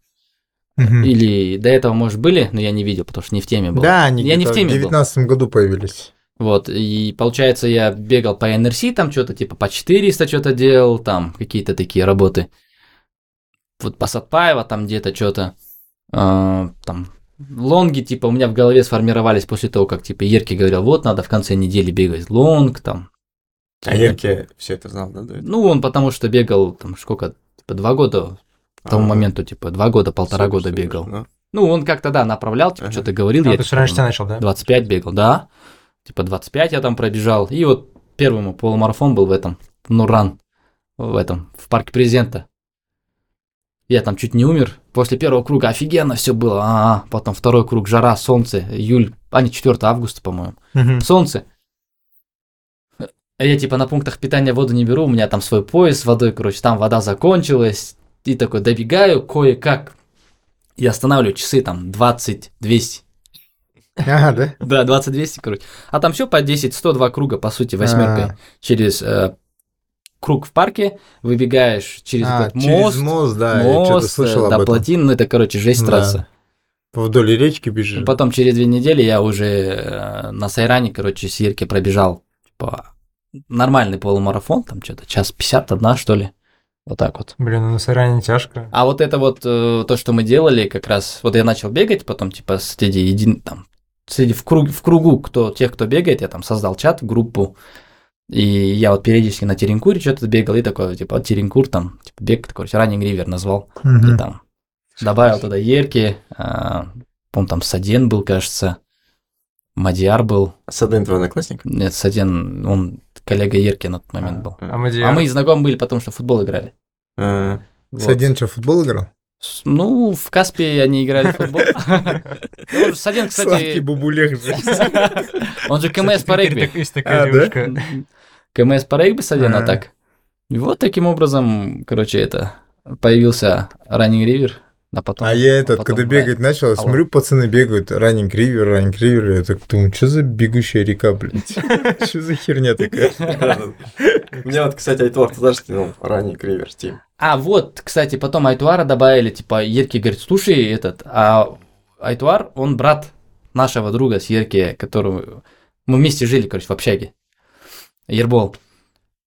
Мгм. Или до этого, может, были, но я не видел, потому что не в теме был. Да, они Я не в теме в был. девятнадцатом году появились. Вот, и получается, я бегал по NRC, там что-то типа по 400 что-то делал, там какие-то такие работы. Вот по Сатпаева там где-то что-то. э, там лонги, типа, у меня в голове сформировались после того, как, типа, Ерки говорил, вот, надо в конце недели бегать лонг, там. А Ерке все это знал, да? Ну, он потому что бегал, там, сколько, типа, два года, к тому А, моменту, типа, два года, полтора супер, года супер, бегал. ну. Ну, он как-то, да, направлял, типа, Ага. что-то говорил. А, я, ты типа, раньше начал, да? 25 бегал, да. Типа 25 я там пробежал. И вот первый мой полумарафон был в этом, в Нуран, в этом, в парке президента. Я там чуть не умер. После первого круга офигенно все было. А, потом второй круг, жара, солнце, июль, а не 4 августа, по-моему. Мгм. Солнце. А я типа на пунктах питания воду не беру, у меня там свой пояс с водой, короче, там вода закончилась. И такой добегаю кое-как. И останавливаю часы там 20-200. Ага, да? Да, 20-200, короче. А там все по 10, 102 круга, по сути, восьмеркой. А. Через э, круг в парке, выбегаешь через А, этот через мост, мост, да, я что-то мост, слышал э, об до плотины, ну это, короче, жесть Да. трасса. Вдоль речки бежишь. Потом через две недели я уже э, на Сайране, короче, с Ирки пробежал, типа, нормальный полумарафон, там что-то час 51, что ли. Вот так вот. Блин, ну на Сайране тяжко. А вот это вот то, что мы делали, как раз, вот я начал бегать, потом, типа, среди един, там, среди в, круг, в кругу, кто, тех, кто бегает, я там создал чат, группу, и я вот периодически на Теренкуре что-то бегал, и такой, типа, Теренкур, там, типа, бег такой, Running River назвал, и Мгм. там добавил туда Ерки, а, по там Саден был, кажется, Мадиар был, Садын твой одноклассник? нет, Саден, он коллега Ерки на тот момент был. А? А мы знакомы были, потому что в футбол играли. А, Вот. Садин что, в футбол играл? Ну, в Каспе они играли в футбол. Ну, Саден, Сладкий кстати, бубулех же. он же КМС по регби. Есть такая девушка. КМС по регби Саден, а А. так. И вот таким образом, короче, это появился Running River, а потом... А я этот, потом когда бегать начал, я Алло. смотрю, пацаны бегают, раннинг ривер, раннинг ривер, я так думаю, что за бегущая река, блядь? Что за херня такая? У меня вот, кстати, Айтвар, ты знаешь, ну, ранний кривер, Тим. А, вот, кстати, потом Айтуара добавили, типа, Ерки говорит, слушай, этот, а Айтуар, он брат нашего друга с Ерки, которого мы вместе жили, короче, в общаге. Ербол.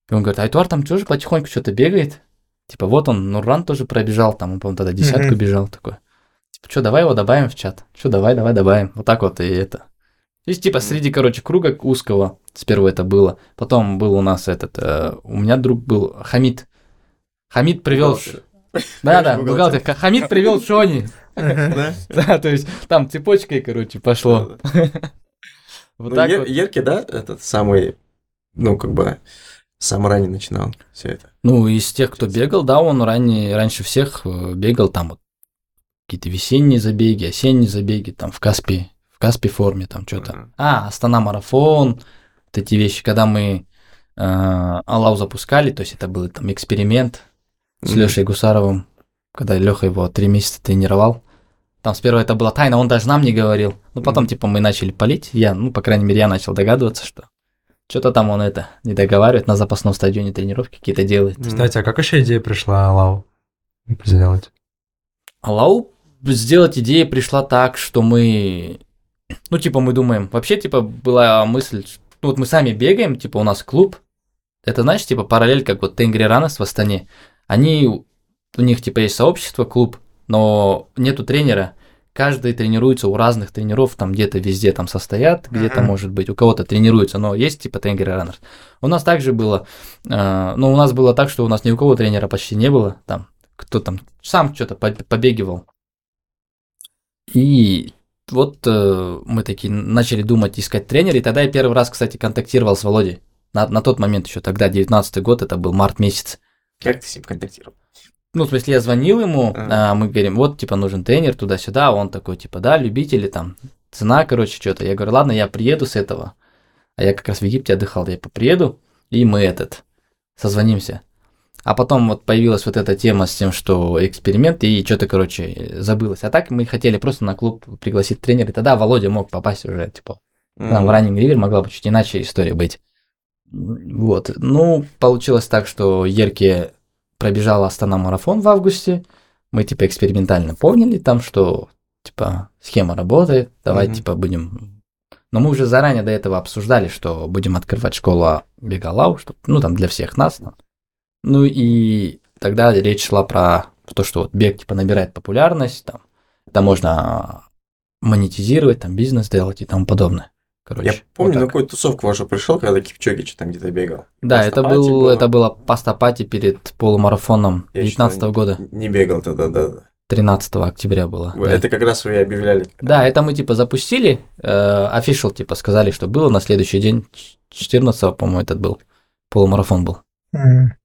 И он говорит, Айтуар там тоже потихоньку что-то бегает. Типа, вот он, Нурран тоже пробежал, там, он, по-моему, тогда десятку Мгм. бежал такой. Типа, что, давай его добавим в чат. Что, давай, давай, добавим. Вот так вот и это. То есть, типа, среди, короче, круга узкого, сперва это было. Потом был у нас этот, э, у меня друг был Хамид. Хамид привел... Да, да, Бухгалтер. бухгалтер. Ха- Хамид привел Шони. Да? То есть там цепочкой, короче, пошло. Вот Ну, так вот. Ерке, да, этот самый, ну, как бы, сам ранее начинал все это? Ну, из тех, кто бегал, да, он ранее, раньше всех э, бегал там вот какие-то весенние забеги, осенние забеги, там в Каспи, в Каспи форме, там что-то. Ага. А, Астана марафон, вот эти вещи, когда мы э, Алау запускали, то есть это был там эксперимент с. Лешей Гусаровым, когда Леха его три месяца тренировал. Там сперва это была тайна, он даже нам не говорил. Ну, потом, Мгм. типа, мы начали палить. Я, ну, по крайней мере, я начал догадываться, что что-то там он это не договаривает, на запасном стадионе тренировки какие-то делает. Кстати, а как еще идея пришла Лау сделать? Алау сделать идея пришла так, что мы, ну, типа, мы думаем, вообще, типа, была мысль, ну, вот мы сами бегаем, типа, у нас клуб, это, знаешь, типа, параллель, как вот Тенгри Ранес в Астане, они, у них, типа, есть сообщество, клуб, но нету тренера, каждый тренируется у разных тренеров, там где-то везде там состоят, где-то, Мгм. может быть, у кого-то тренируется, но есть, типа, Тенгри Раннерс. У нас также было, э, ну, у нас было так, что у нас ни у кого тренера почти не было, там, кто там сам что-то побегивал. И вот э, мы такие начали думать, искать тренера, и тогда я первый раз, кстати, контактировал с Володей. На, на тот момент еще тогда, 19 год, это был март месяц. Как ты с ним контактировал? Ну, в смысле, я звонил ему, Ага. а, мы говорим, вот, типа, нужен тренер туда-сюда, он такой, типа, да, любители, там, цена, короче, что-то. Я говорю, ладно, я приеду с этого. А я как раз в Египте отдыхал, я приеду, и мы этот, созвонимся. А потом вот появилась вот эта тема с тем, что эксперимент, и что-то, короче, забылось. А так мы хотели просто на клуб пригласить тренера, и тогда Володя мог попасть уже, типа, там в Running River могла бы чуть иначе история быть. Вот. Ну, получилось так, что Ерке пробежала Астана марафон в августе. Мы, типа, экспериментально поняли там, что, типа, схема работает, давай, Мгм. типа, будем... Но мы уже заранее до этого обсуждали, что будем открывать школу Бегалау, что, ну, там, для всех нас. там. Ну, и тогда речь шла про то, что вот бег, типа, набирает популярность, там, это можно монетизировать, там, бизнес делать и тому подобное. Короче, Я помню, вот на какую тусовку вашу пришел, когда Кипчоги что там где-то бегал. Да, это, был, было. это было пастопати перед полумарафоном Я 19 что-то года, Не бегал тогда, да. да. 13 октября было. да. Это как раз вы и объявляли. Да, это мы типа запустили, э, official типа сказали, что было на следующий день, 14 по-моему, этот был, полумарафон был. Мгм.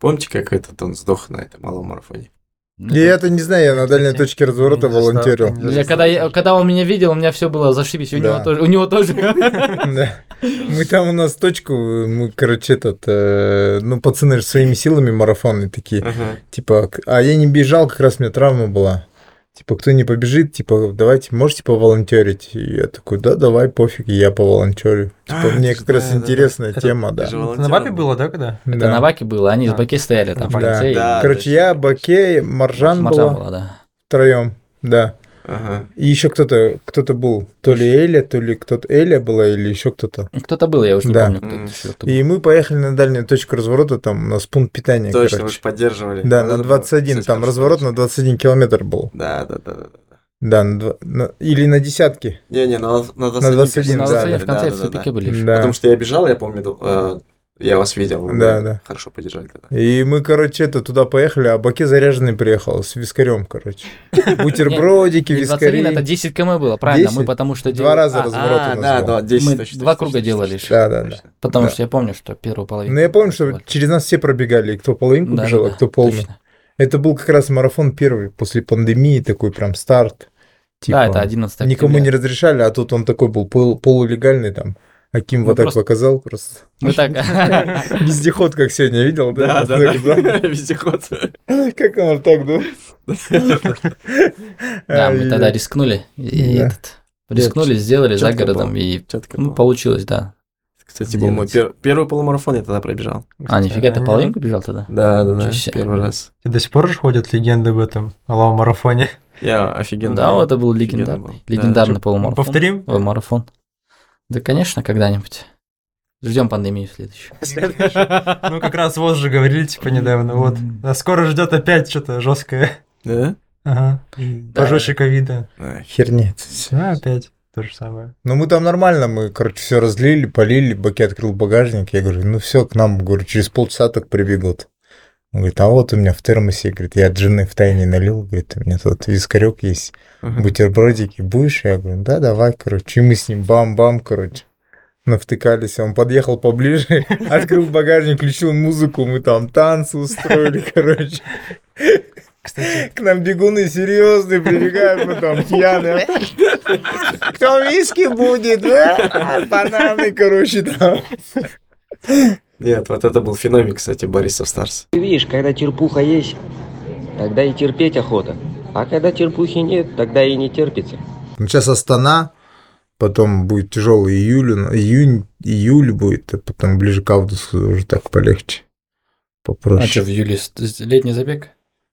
Помните, как этот он сдох на этом малом марафоне? Я это не знаю, я на дальней точке разворота волонтерил. Я, когда, я- когда он меня видел, у меня все было зашибись, у Да. него тоже. У него тоже. Да. Мы там у нас точку, мы, короче, этот, э, ну, пацаны же своими силами марафонные такие. Ага. Типа, а я не бежал, как раз у меня травма была. Типа, кто не побежит, типа, давайте, можете поволонтерить? И я такой, да, давай, пофиг, я поволонтерю. Типа, А, мне да, как раз да, да. интересная Это- тема, да. же Это на был. было, да, когда? Это Да. на Ваке было, они с А. Баке стояли там в Да, конце. и да. Короче, я, Баке, Маржан, Маржан была была, да. втроем, да. Ага. И еще кто-то, кто-то был, то ли Эля, то ли кто-то Эля была, или еще кто-то. Кто-то был, я уже не Да. помню, кто М. это ещё. И мы поехали на дальнюю точку разворота, там у нас пункт питания, Точно, вы короче. же поддерживали. Да, Вот на это 21, было, там кстати, разворот на 21 километр был. Да, да, да, да. да. На два- на- или на десятки. Не-не, на, на 21, На 21, На да, да, в конце да, в да, тупике да. были. Да. Потому что я бежал, я помню, э, я вас видел. вы Да, да. Хорошо поддержали тогда. И мы, короче, это туда поехали, а Баке заряженный приехал с вискарем, короче. Бутербродики, 21, это вискари. 10 км было, правильно? 10? Мы потому что Два раза разворот у нас да, да, 10 Мы точно, два круга делали же. Да, да, да. Потому что я помню, что первую половину. Ну, я помню, что через нас все пробегали, кто половинку бежал, а кто полный. Это был как раз марафон первый, после пандемии, такой прям старт. Типа, Да, это 11 Никому не разрешали, а тут он такой был пол- полулегальный там. Аким Ну, вот так просто- показал просто. Мы так... Вездеход, как сегодня, видел? Да, да, да. Вездеход. Как он так, да? Да, мы тогда рискнули. Рискнули, сделали за городом, и ну, получилось, да. Кстати, был мой пер- первый полумарафон, я тогда пробежал. А, нифига, ты половинку бежал тогда? Да, да, да, первый раз. И до сих пор же ходят легенды об этом Алау марафоне. Я офигенно. Да, вот это был легендарный, легендарный полумарафон. повторим? Марафон. Да, конечно, когда-нибудь. Ждем пандемию следующую. Ну, как раз вот же говорили, типа, недавно, вот. А скоро ждет опять что-то жесткое. Да? Ага. Пожестче ковида. Ай, Херня. А, опять то же самое. Ну, мы там нормально, мы, короче, все разлили, полили, Баки открыл багажник. Я говорю, ну все, к нам, говорю, через полчаса так прибегут. Он говорит, а вот у меня в термосе, говорит, я от жены в тайне налил, говорит, у меня тут вискарек есть, бутербродики, будешь? Я говорю, да, давай, короче. И мы с ним бам-бам, короче. навтыкались. Он подъехал поближе, открыл багажник, включил музыку, мы там танцы устроили, короче. Кстати, К нам бегуны серьезные прибегают, мы там пьяные. Кто виски будет? а? Бананы, короче, там. Нет, вот это был феномен, кстати, Бориса Старс. Ты видишь, когда терпуха есть, тогда и терпеть охота. А когда терпухи нет, тогда и не терпится. Ну, сейчас Астана, потом будет тяжелый июль, июнь, июль будет, а потом ближе к августу уже так полегче. А что, Попроще. в июле летний забег?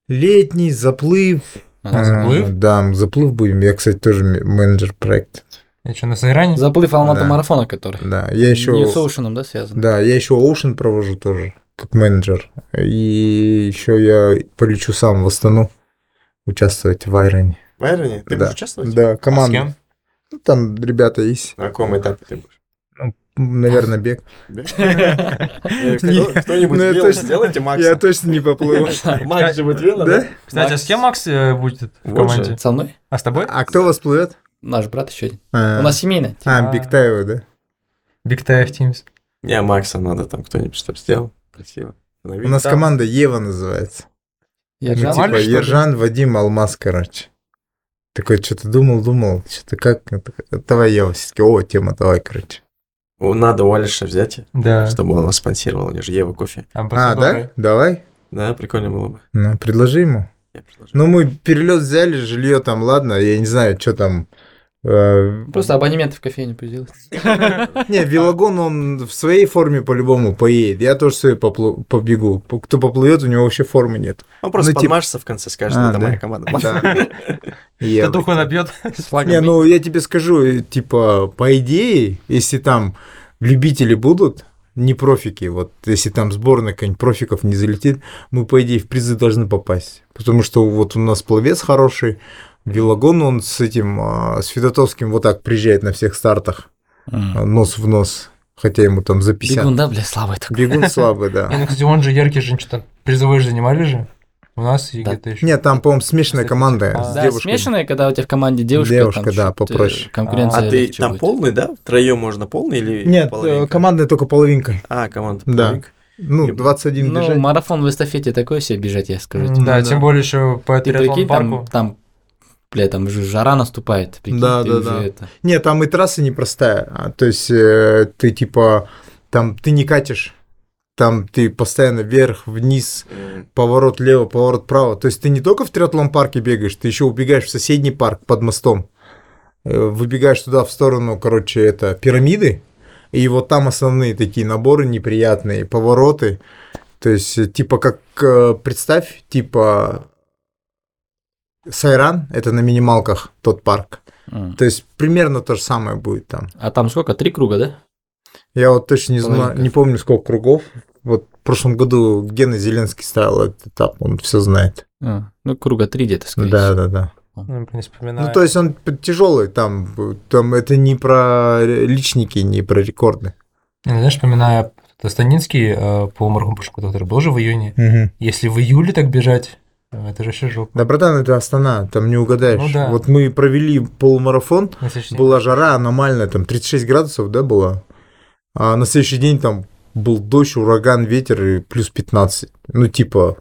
Летний заплыв. А, А, заплыв? Да, мы заплыв будем. Я, кстати, тоже менеджер проекта. Я что, на Сайране? Заплыв Алмата Да. марафона, который. Да, я еще... Не с Оушеном, да, связан? Да, я еще Ocean провожу тоже, как менеджер. И еще я полечу сам в Астану участвовать в Айроне. В Айроне? Ты Да. будешь участвовать? Да, А с команда. кем? Ну, там ребята есть. На каком этапе ты будешь? Наверное, бег. Э, Кто-нибудь ну, я вело точно- сделайте Я Макса. точно не поплыву. Макс же будет вело, Да? Кстати, а с кем Макс э, будет в команде? Со мной? А с тобой? А кто вас плывет? Наш брат еще один. А, У нас семейная. А, Бигтаева, да? Time Teams. Не, Макса надо там кто-нибудь, чтобы сделал. Красиво. У нас команда Ева называется. Я Ну, типа? Ержан, Вадим, Алмаз, короче. Такой, что-то думал, думал, что-то как... Давай Ева, все-таки, о, тема, давай, короче. Надо у Алиша взять, Да. чтобы он вас спонсировал. У него же Ева кофе. А, Амбассадоры. да? Давай. Да, прикольно было бы. Ну, предложи ему. Я предложу. Ну, мы перелет взяли, жилье там, ладно, я не знаю, что там. Э, Просто абонемент в кофейню пусть делает. Не, велогон он в своей форме по-любому поедет. Я тоже своей побегу. Кто поплывет, у него вообще формы нет. Он просто ну, подмажется в конце, скажет, А, это моя команда. Да. Я- Татуху набьет. С флагом. Не, ну я тебе скажу, э, типа, по идее, если там любители будут, не профики, вот если там сборная какая-нибудь профиков не залетит, мы, по идее, в призы должны попасть. Потому что вот у нас пловец хороший, Велогон, он с этим, а, с Федотовским вот так приезжает на всех стартах, а, нос в нос, хотя ему там за 50. Бегун, да, бля, слабый такой. Бегун слабый, да. ну, кстати, он же яркий же что-то призовой же занимали же. У нас и Да. где-то еще. Нет, там, по-моему, смешанная команда а, с Да, смешанная, когда у тебя в команде девушка. Девушка, там да, попроще. Конкуренция. А ты там будет. полный, да? Втроем можно полный или Нет, половинка? командная только половинка. А, команда Да. половинка. Ну, И- 21 Ну, бежать. марафон в эстафете такой себе бежать, я скажу тебе. Да, Ну, тем да. более еще по Ты прикинь, там, там, бля, там же жара наступает. Прикинь, Да, да, да. это- Нет, там и трасса непростая. А, То есть э, ты типа там ты не катишь, там ты постоянно вверх, вниз, поворот лево, поворот право. То есть ты не только в триатлон парке бегаешь, ты еще убегаешь в соседний парк под мостом. Э, Выбегаешь туда в сторону, короче, это пирамиды. И вот там основные такие наборы неприятные, повороты. То есть, э, типа, как э, представь, типа Сайран, это на минималках тот парк. М. То есть примерно то же самое будет там. А там сколько? Три круга, да? Я вот точно не знаю, не помню сколько кругов. Вот в прошлом году Гена Зеленский ставил этот этап, он все знает. А, ну, круга три где-то, скорее Да, всего. да, да. Ну, блин, вспоминаю. Ну, то есть он тяжелый там, там это не про личники, не про рекорды. Я, знаешь, вспоминаю Станинский э, полумарафон, который был же в июне. Если в июле так бежать, э, это же вообще жопа. Да, братан, это Астана, там не угадаешь. Ну да. Вот мы провели полумарафон, день. была жара аномальная, там 36 градусов, да, была. А на следующий день там был дождь, ураган, ветер и плюс 15. Ну, типа,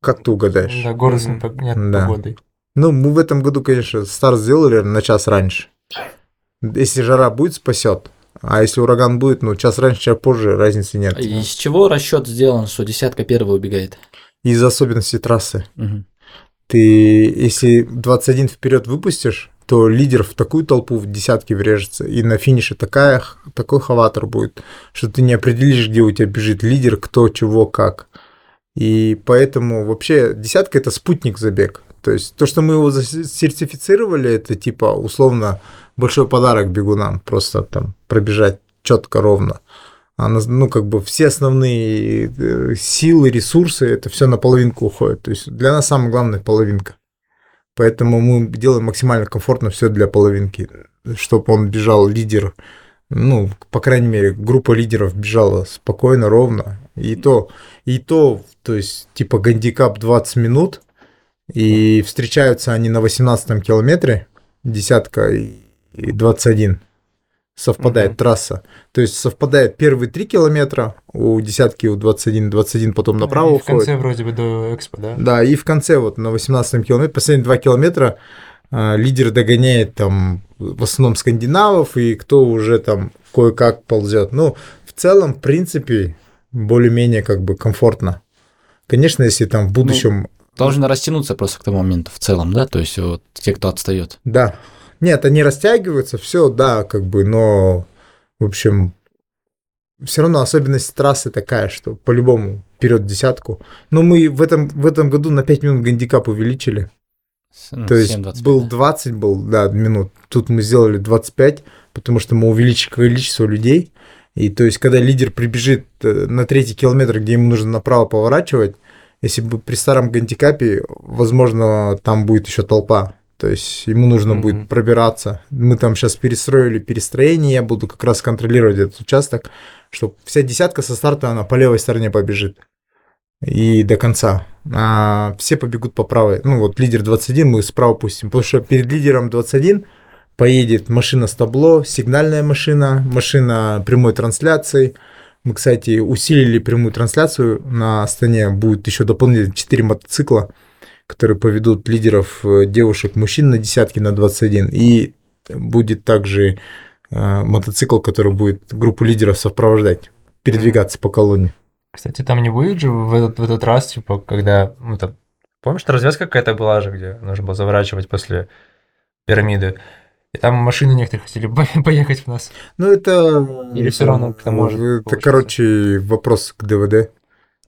как ты угадаешь? Да, город с Мгм. непо- нет Да. погодой. Ну, мы в этом году, конечно, старт сделали на час раньше. Если жара будет, спасет. А если ураган будет, ну, час раньше, час позже, разницы нет. Из чего расчет сделан, что десятка первая убегает? Из особенностей трассы. Ты, если 21 вперед выпустишь, то лидер в такую толпу в десятки врежется, и на финише такая, такой хаватор будет, что ты не определишь, где у тебя бежит лидер, кто, чего, как. И поэтому вообще десятка это спутник забег. То есть то, что мы его сертифицировали, это типа условно большой подарок бегунам, просто там пробежать четко, ровно. А на- ну, как бы все основные э, силы, ресурсы, это все на половинку уходит. То есть для нас самое главное половинка. Поэтому мы делаем максимально комфортно все для половинки, чтобы он бежал лидер, ну, по крайней мере, группа лидеров бежала спокойно, ровно. И то, и то, то есть, типа, гандикап 20 минут, и встречаются они на 18 километре, десятка и 21. Совпадает Мгм. трасса. То есть совпадает первые 3 километра у десятки, у 21, 21 потом направо И в конце уходит. вроде бы до Экспо, да? Да, и в конце вот на 18 километре, последние 2 километра а, лидер догоняет там в основном скандинавов и кто уже там кое-как ползет. Ну, в целом, в принципе, более-менее как бы комфортно. Конечно, если там в будущем Должны растянуться просто к тому моменту в целом, да? То есть вот те, кто отстает. Да. Нет, они растягиваются, все, да, как бы, но, в общем, все равно особенность трассы такая, что по-любому вперед десятку. Но мы в этом, в этом году на 5 минут гандикап увеличили. Ну, То есть 7:25, был да. 20, был, да, минут. Тут мы сделали 25, потому что мы увеличили количество людей. И то есть, когда лидер прибежит э, на третий километр, где ему нужно направо поворачивать, если бы при старом гандикапе, возможно, там будет еще толпа. То есть ему нужно Мгм. будет пробираться. Мы там сейчас перестроили перестроение, я буду как раз контролировать этот участок, чтобы вся десятка со старта она по левой стороне побежит. И до конца. А все побегут по правой. Ну вот лидер 21 мы справа пустим. Потому что перед лидером 21 поедет машина с табло, сигнальная машина, машина прямой трансляции. Мы, кстати, усилили прямую трансляцию. На Астане будет еще дополнительно 4 мотоцикла, которые поведут лидеров э, девушек, мужчин на десятки на 21. И будет также э, мотоцикл, который будет группу лидеров сопровождать, передвигаться по колонне. Кстати, там не будет же в этот, в этот раз, типа, когда... Ну, там, помнишь, развязка какая-то была же, где нужно было заворачивать после пирамиды? И там машины некоторые хотели по- поехать в нас. Ну, это... Или всё равно как-то может Это, получиться? короче, вопрос к ДВД.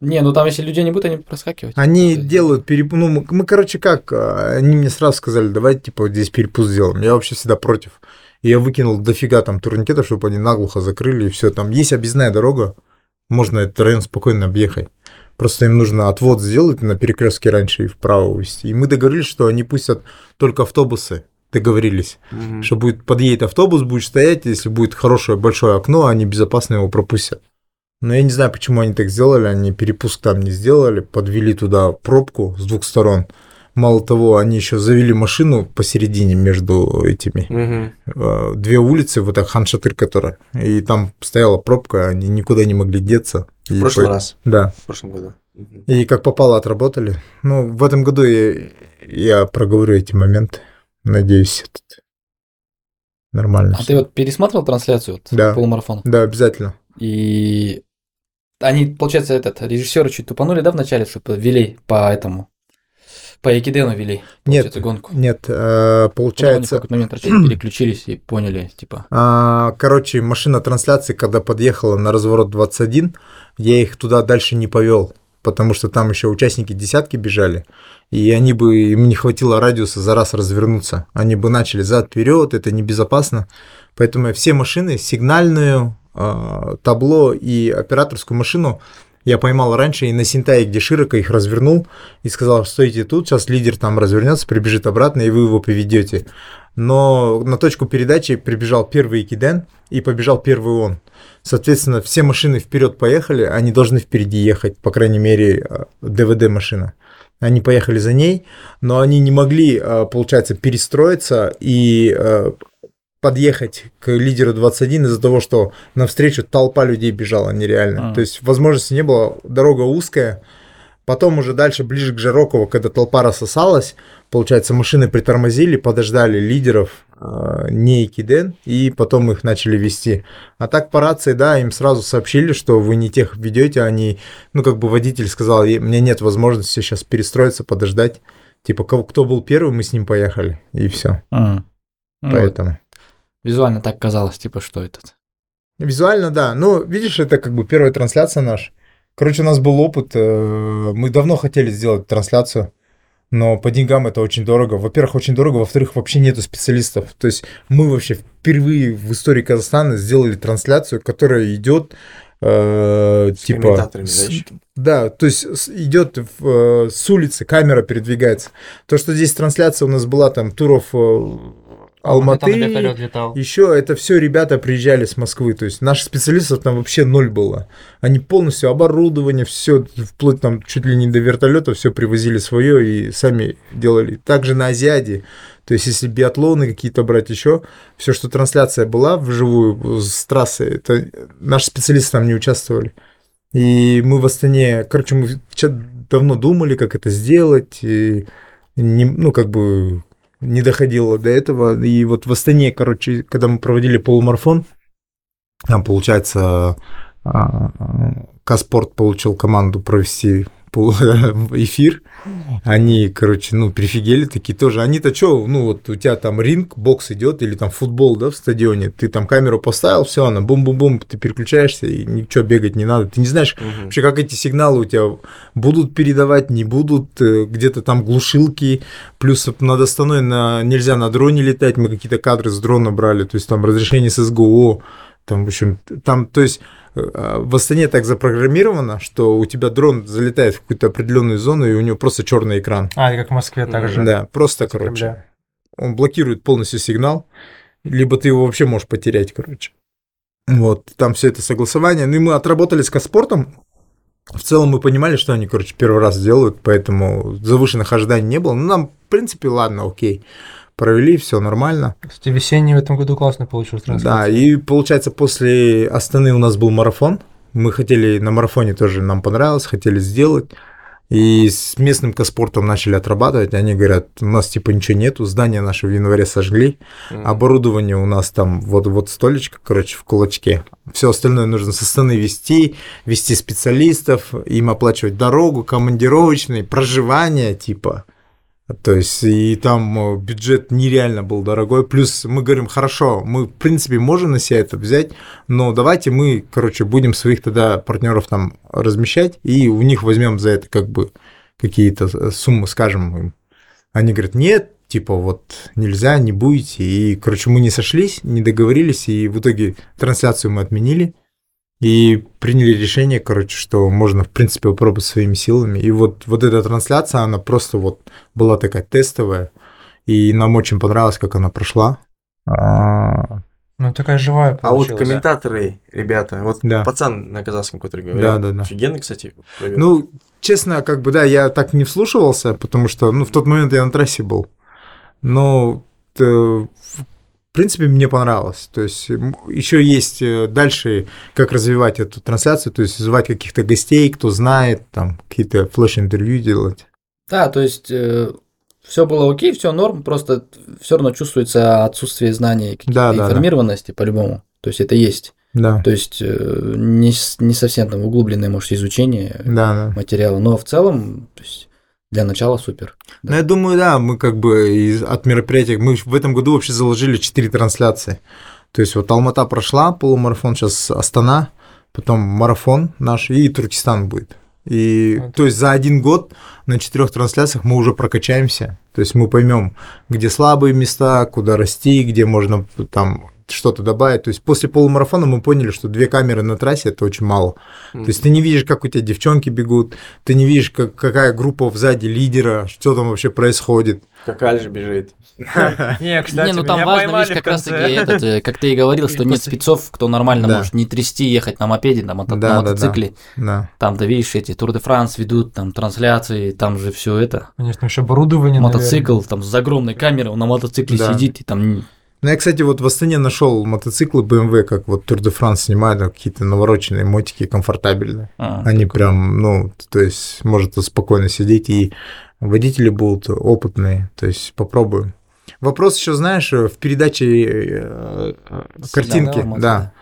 Не, ну там если людей не будет, они проскакивать. Они То есть, делают перепуск. Ну, мы, мы, короче, как? а, Они мне сразу сказали, давайте, типа, вот здесь перепуск сделаем. Я вообще всегда против. И я выкинул дофига там турникетов, чтобы они наглухо закрыли, и все. Там есть объездная дорога, можно этот район спокойно объехать. Просто им нужно отвод сделать на перекрестке раньше и вправо увезти. И мы договорились, что они пустят только автобусы. Договорились. Мгм. Что будет, подъедет автобус, будет стоять, если будет хорошее большое окно, они безопасно его пропустят. Но я не знаю, почему они так сделали, они перепуск там не сделали, подвели туда пробку с двух сторон. Мало того, они еще завели машину посередине между этими э, две улицы, вот так Ханшатыр, которая, и там стояла пробка, они никуда не могли деться. И В прошлый по- раз, Да. в прошлом году. И как попало, отработали. Ну, в этом году я, я проговорю эти моменты. Надеюсь, этот нормально. А всё. ты вот пересматривал трансляцию вот, Да. полумарафона? Да, обязательно. И они, получается, этот режиссеры чуть тупанули, да, вначале, чтобы вели по этому, по Экидену вели, Нет, получается, гонку. нет, э, Потом они в получается, какой-то момент переключились и поняли, типа, а, короче, машина трансляции, когда подъехала на разворот 21, я их туда дальше не повел, потому что там еще участники десятки бежали, и они бы, им не хватило радиуса за раз развернуться. Они бы начали зад вперед, это небезопасно. Поэтому все машины, сигнальную, табло и операторскую машину я поймал раньше и на Синтае, где широко их развернул и сказал, стойте тут, сейчас лидер там развернется, прибежит обратно, и вы его поведете. Но на точку передачи прибежал первый Экиден и побежал первый он. Соответственно, все машины вперед поехали, они должны впереди ехать, по крайней мере, э, ДВД-машина. Они поехали за ней, но они не могли, э, получается, перестроиться и подъехать к лидеру 21 из-за того, что навстречу толпа людей бежала нереально. А. То есть возможности не было, дорога узкая. Потом уже дальше, ближе к Жарокову, когда толпа рассосалась, получается, машины притормозили, подождали лидеров, э, не Экиден, и потом их начали вести. А так по рации, да, им сразу сообщили, что вы не тех ведете, они, ну, как бы водитель сказал, «Е- мне нет возможности сейчас перестроиться, подождать. Типа, кто был первый, мы с ним поехали, и все. м. Ну, вот, Поэтому. Визуально так казалось, типа, что этот. Визуально, да. Ну, видишь, это как бы первая трансляция наша. Короче, у нас был опыт. э, Мы давно хотели сделать трансляцию, но по деньгам это очень дорого. Во-первых, очень дорого, во-вторых, вообще нету специалистов. То есть мы вообще впервые в истории Казахстана сделали трансляцию, которая идет э, С типа... с- да, то есть с- идет в, э, с улицы, камера передвигается. То, что здесь трансляция у нас была там туров Алматы. Еще это все ребята приезжали с Москвы, то есть наших специалистов там вообще ноль было. Они полностью оборудование, все, вплоть там чуть ли не до вертолета, все привозили свое и сами делали. Также на Азиаде, то есть если биатлоны какие-то брать еще, все, что трансляция была вживую с трассы, это наши специалисты там не участвовали. И мы в Астане, короче, мы давно думали, как это сделать, и не, ну, как бы не доходило до этого. И вот в Астане, короче, когда мы проводили полумарафон, там, получается, а, Каспорт получил команду провести эфир. Они, короче, ну, прифигели такие тоже. Они-то что, ну, вот у тебя там ринг, бокс идет, или там футбол, да, в стадионе. Ты там камеру поставил, все, она бум-бум-бум, ты переключаешься, и ничего бегать не надо. Ты не знаешь, Мгм. Вообще, как эти сигналы у тебя будут передавать, не будут, э, где-то там глушилки, плюс над Астаной на, нельзя на дроне летать, мы какие-то кадры с дрона брали, то есть там разрешение с СГО, там, в общем, там, то есть э, в Астане так запрограммировано, что у тебя дрон залетает в какую-то определенную зону, и у него просто черный экран. А, и как в Москве также. Да, просто, короче. Короче. Он блокирует полностью сигнал, либо ты его вообще можешь потерять, короче. Вот, там все это согласование. Ну и мы отработали с Каспортом. В целом мы понимали, что они, короче, первый раз делают, поэтому завышенных ожиданий не было. Ну, нам, в принципе, ладно, окей. Провели, все нормально. Кстати, весенний в этом году классно получилось. Да, и получается, после Астаны у нас был марафон. Мы хотели на марафоне тоже, нам понравилось, хотели сделать. И с местным Каспортом начали отрабатывать. Они говорят, у нас типа ничего нету, здание наше в январе сожгли. Мгм. Оборудование у нас там вот, вот столечко, короче, в кулачке. Все остальное нужно со стороны вести, вести специалистов, им оплачивать дорогу, командировочные, проживание, типа. То есть, и там э, бюджет нереально был дорогой. Плюс мы говорим, хорошо, мы, в принципе, можем на себя это взять, но давайте мы, короче, будем своих тогда партнеров там размещать, и у них возьмем за это как бы какие-то э, суммы, скажем им. Они говорят, нет, типа вот нельзя, не будете. И, короче, мы не сошлись, не договорились, и в итоге трансляцию мы отменили. И приняли решение, короче, что можно, в принципе, попробовать своими силами. И вот, вот эта трансляция, она просто вот была такая тестовая. И нам очень понравилось, как она прошла. А, Ну, такая живая А вот получилась. комментаторы, ребята, вот Да. пацан на казахском, который говорил, Да, да, да. офигенный, кстати. провел. Ну, честно, как бы, да, я так не вслушивался, потому что, ну, в тот момент я на трассе был. Но, э, в принципе, мне понравилось. То есть, еще есть э, дальше, как развивать эту трансляцию, то есть, звать каких-то гостей, кто знает, там, какие-то флеш-интервью делать. Да, то есть все было окей, все норм, просто все равно чувствуется отсутствие знаний, Да, да, да. информированности по-любому. То есть это есть. Да, То есть э, не, не совсем там углубленное, может, изучение да, да. материала, но в целом, то есть для начала супер. Ну, я думаю, да, мы как бы из, от мероприятия, мы в этом году вообще заложили 4 трансляции. То есть вот Алмата прошла, полумарафон, сейчас Астана, потом марафон наш и Туркестан будет. И Вот. то есть за один год на четырех трансляциях мы уже прокачаемся. То есть мы поймем, где слабые места, куда расти, где можно там что-то добавить. То есть после полумарафона мы поняли, что две камеры на трассе это очень мало. То есть ты не видишь, как у тебя девчонки бегут, ты не видишь, как, какая группа сзади лидера, что там вообще происходит. Как Альж бежит. Не, кстати, не, ну там меня важно, видишь, как раз таки этот, э, как ты и говорил, что нет спецов, кто нормально Да. может не трясти, ехать на мопеде, на, мото- Да, на да, да. мотоцикле. Да. Там-то, видишь, эти Тур де Франс ведут, там трансляции, там же все это. Конечно, еще оборудование, Мотоцикл, там с огромной камерой, он на мотоцикле Да. сидит, и там Ну, я, кстати, вот в Астане нашел мотоциклы BMW, как вот Тур де Франс снимают, какие-то навороченные мотики, комфортабельные. а, Они прям, ну, то есть, может спокойно сидеть, и водители будут опытные, то есть, попробуем. Вопрос еще, знаешь, в передаче э, картинки, сигнал, да.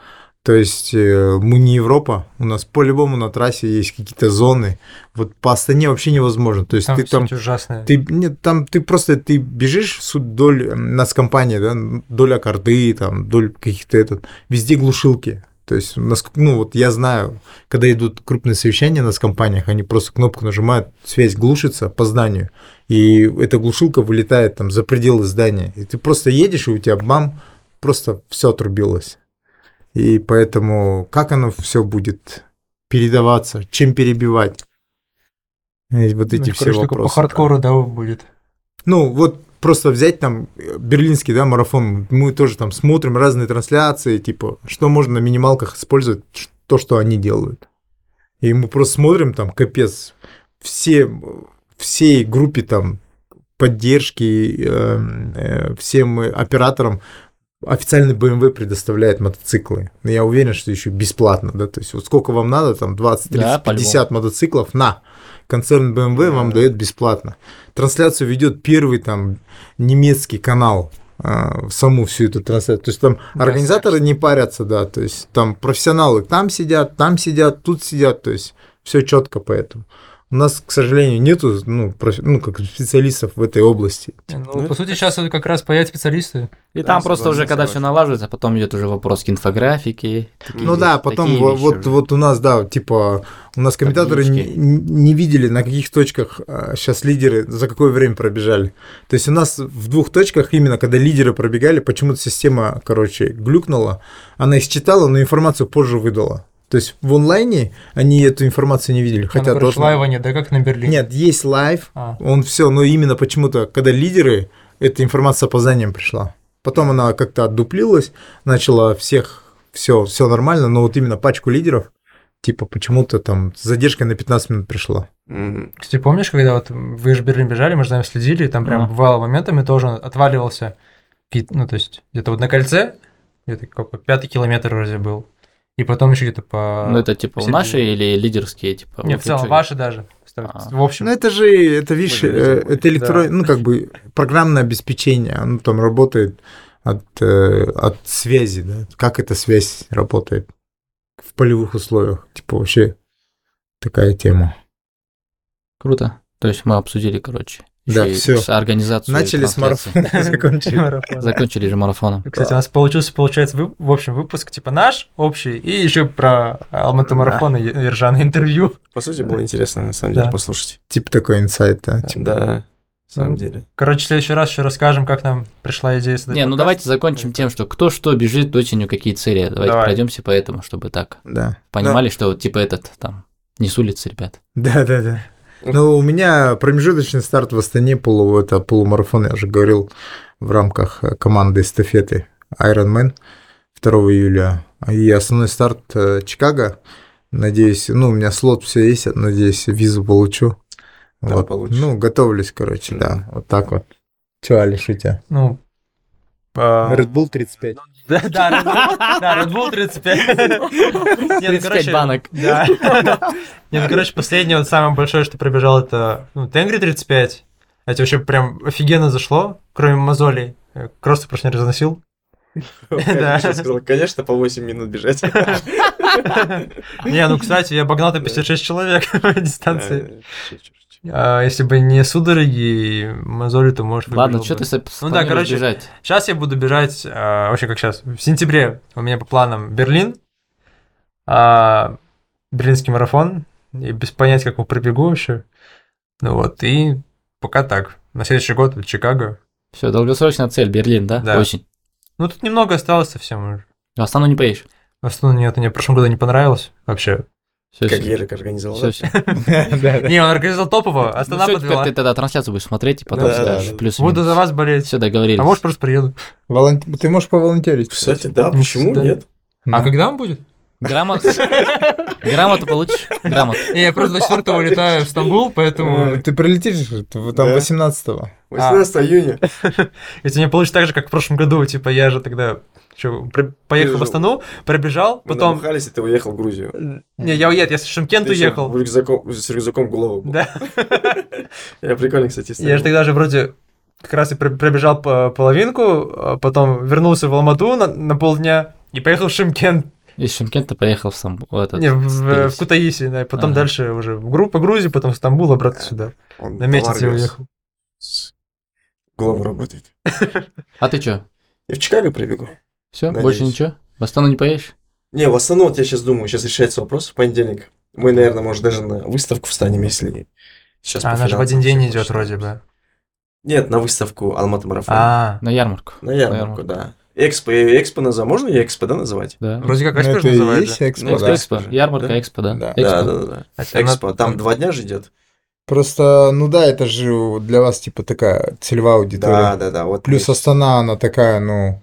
То есть э, мы не Европа, у нас по-любому на трассе есть какие-то зоны. Вот по Астане вообще невозможно. То есть Там ты там ужасное. Ты, нет, там ты просто ты бежишь вдоль нас компании, да, вдоль аккорды, там, вдоль каких-то этот, везде глушилки. То есть, ну вот я знаю, когда идут крупные совещания на компаниях, они просто кнопку нажимают, связь глушится по зданию, и эта глушилка вылетает там за пределы здания. И ты просто едешь, и у тебя бам, просто все отрубилось. И поэтому как оно все будет передаваться, чем перебивать? И вот эти Ну, все короче, вопросы. по хардкору, да, будет. Ну, вот просто взять там э, берлинский, да, марафон, мы тоже там смотрим разные трансляции, типа, что можно на минималках использовать, то, что они делают. И мы просто смотрим там, капец, все, всей группе там поддержки, э, э, всем операторам официальный BMW предоставляет мотоциклы. Но я уверен, что еще бесплатно, да, то есть вот сколько вам надо, там 20, 30, Да, по-любому. 50 мотоциклов, на, концерн BMW вам дает бесплатно. Трансляцию ведет первый там немецкий канал, а, саму всю эту трансляцию. То есть там Да, организаторы не парятся, да, то есть там профессионалы там сидят, там сидят, тут сидят, то есть все четко поэтому. У нас, к сожалению, нету, ну, профи- ну, как специалистов в этой области. Ну, по сути, сейчас вот как раз появятся специалисты. И Да, там просто уже, когда все налаживается, потом идет уже вопрос к инфографике. такие Ну вещи- да, потом такие во- вещи вот, вот у нас, да, типа, у нас комментаторы не, не видели, на каких точках сейчас лидеры за какое время пробежали. То есть у нас в двух точках, именно когда лидеры пробегали, почему-то система, короче, глюкнула. Она их считала, но информацию позже выдала. То есть в онлайне они эту информацию не видели. Хотя Хотя короче, должны- live а нет, да как на Берлине? Нет, есть live, А. он все, но именно почему-то, когда лидеры, эта информация с опозданием пришла. Потом она как-то отдуплилась, начала всех, все, все нормально, но вот именно пачку лидеров, типа почему-то там с задержкой на 15 минут пришла. Кстати, помнишь, когда вот вы же в Берлин бежали, мы же там следили, и там прям А. бывало моментами тоже он отваливался, ну, то есть где-то вот на кольце, где-то какой пятый километр вроде был, и потом еще где-то по... Ну, это типа посередине. наши или лидерские, типа? Не, вот в целом, эти? ваши даже. А. В общем. Ну это же, это видишь, э, это электро, да. ну как бы программное обеспечение, оно там работает от, э, от связи, да, как эта связь работает в полевых условиях, типа вообще такая тема. Круто. То есть мы обсудили, короче. Да, с организацией Начали с марафона, закончили. Марафон. Закончили же марафоном. Кстати, у нас получился, получается, в общем, выпуск типа наш, общий, и еще про Алматы марафон и Ержана интервью. По сути, было интересно, на самом деле, послушать. Типа такой инсайт, да. типа. Да, на самом Ну, деле. Короче, в следующий раз еще расскажем, как нам пришла идея создать Не, ну давайте закончим тем, что кто что бежит осенью, какие цели. Давайте Давай. пройдемся по этому, чтобы так Да. понимали, что вот типа этот там не с улицы, ребят. Да, да, да. Ну, у меня промежуточный старт в Астане, полу, это полумарафон, я уже говорил, в рамках э, команды эстафеты Ironman 2 июля. И основной старт э, Чикаго. Надеюсь, ну, у меня слот все есть, надеюсь, визу получу. Да, Вот. получишь. Ну, готовлюсь, короче, да, вот так вот. Че, Алиш, у тебя? Ну, по- Red Bull 35. Да, да, Red Bull- да, Red Bull 35. Не, ну, 35 короче, банок. Да. Не, ну, короче, последнее, вот самое большое, что пробежал, это ну, Тенгри 35. Это вообще прям офигенно зашло, кроме мозолей. Кросс ты просто не разносил. Да. Сказал, конечно, по 8 минут бежать. Не, ну, кстати, я обогнал там 56 человек по дистанции. А если бы не судороги и мозоли, то, может, Ладно, что бы. ты Ну да, короче, бежать? Сейчас я буду бежать, а, вообще как сейчас, в сентябре у меня по планам Берлин, а, берлинский марафон, и без понятия, как его пробегу вообще. Ну вот, и пока так. На следующий год в Чикаго. Все, долгосрочная цель, Берлин, да? Да. Осень. Ну тут немного осталось совсем уже. В Астану не поедешь. В основном нет, мне в прошлом году не понравилось вообще. Все, Как все. Ерик организовал. Все, все. Не, он организовал топово, Ну, подвела. ты тогда трансляцию будешь смотреть и потом скажешь плюс Буду за вас болеть. Все договорились. А может, просто приеду. Ты можешь поволонтерить. Кстати, да, почему нет? А когда он будет? Грамоту. Грамоту получишь? Грамоту. Не, я просто 24 улетаю в Стамбул, поэтому... Э, Ты прилетишь там Да. 18-го. 18 июня. Если не получится так же, как в прошлом году, типа я же тогда про- поехал в Астану, пробежал, Мы потом... набухались, и ты уехал в Грузию. Не, я уеду, я с Шимкент Ты уехал. в рюкзаком- С рюкзаком голову. был. Да. Я прикольно, кстати, Я же тогда же вроде как раз и пр- пробежал по- половинку, а потом вернулся в Алмату на, на полдня и поехал в Шимкент, Из Шимкента поехал в в этот. не, в, в, Кутаиси, да, и потом Ага. дальше уже в, Гру- по Грузии, потом в Стамбул, обратно сюда. Он На месяц я уехал. С- Голову работает. А ты что? И в Чикаго прибегу. Все, Надеюсь. больше ничего? В Астану не поедешь? Не, в Астану, вот я сейчас думаю, сейчас решается вопрос в понедельник. Мы, наверное, может, даже на выставку встанем, если сейчас А, она же в один день идет вроде бы. Нет, на выставку Алматы марафон. А, На ярмарку. На ярмарку, ярмарку. да. Экспо, экспо назовем, можно ее экспо, да, называть? Да. вроде как Ну, эксперт это и называют. есть экспо, Ну, да. Экспо. Ярмарка, Да. экспо, да? Да. Экспо. Да, да, да, она- Экспо, там два дня же идет. Просто, ну да, это же для вас типа такая целевая аудитория. Да, да, да. Вот Плюс мы- Астана, она такая, ну,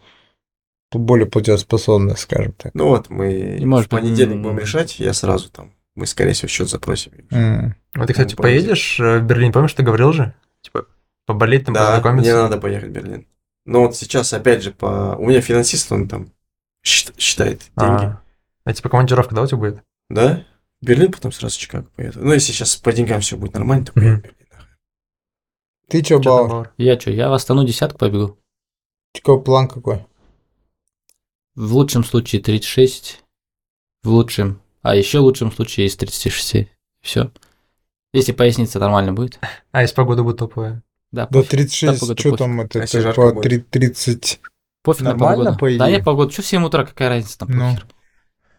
более платежеспособная, скажем так. Ну вот мы И, может в понедельник быть, будем м, решать, я сразу там, мы скорее всего счет запросим. М. Вот ты, кстати, Ну, поедешь э, в Берлин, помнишь, ты говорил же? Типа, поболеть там, Да, познакомиться. мне надо поехать в Берлин. Но вот сейчас, опять же, по... у меня финансист, он там счит- считает деньги. А, а типа командировка, да, у тебя будет? Да? Берлин, потом сразу Чикаго поеду. Ну, если сейчас по деньгам все будет нормально, то поеду в Берлин. Ты чё, Чё Бауэр? Бауэр? Я что, я в Астану десятку побегу. Какой план какой? В лучшем случае 36. В лучшем. А еще в лучшем случае из 36. Все. Если поясница нормально будет. А, если погода будет топовая. Да, До пофиг. 36, погода что пофиг. там это, А это по будет? три- 30... Пофиг на Нормально, погоду. по Да нет, погода. Что в 7 утра, какая разница там Ну. похер.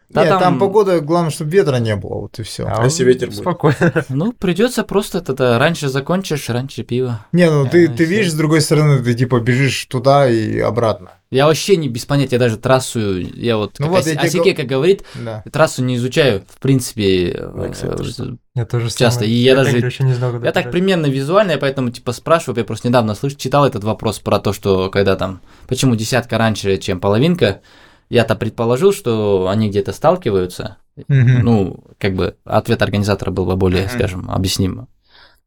Да Нет, там... там- погода, главное, чтобы ветра не было, вот и все. А если ветер будет? Спокойно. Ну, придется просто это раньше закончишь, раньше пиво. Не, ну ты, А, ты видишь, с другой стороны, ты типа бежишь туда и обратно. Я вообще не без понятия даже трассу, я вот, Ну как вот, Оси- я тебе Осикека говорит, Да. трассу не изучаю, в принципе, кстати, э, самое. Я тоже Часто, самое. и я даже- вообще не знал, Я так примерно визуально, я поэтому типа спрашиваю, я просто недавно слыш, читал этот вопрос про то, что когда там, почему десятка раньше, чем половинка, я-то предположил, что они где-то сталкиваются, Мгм. ну, как бы ответ организатора был бы более, Мгм. скажем, объясним.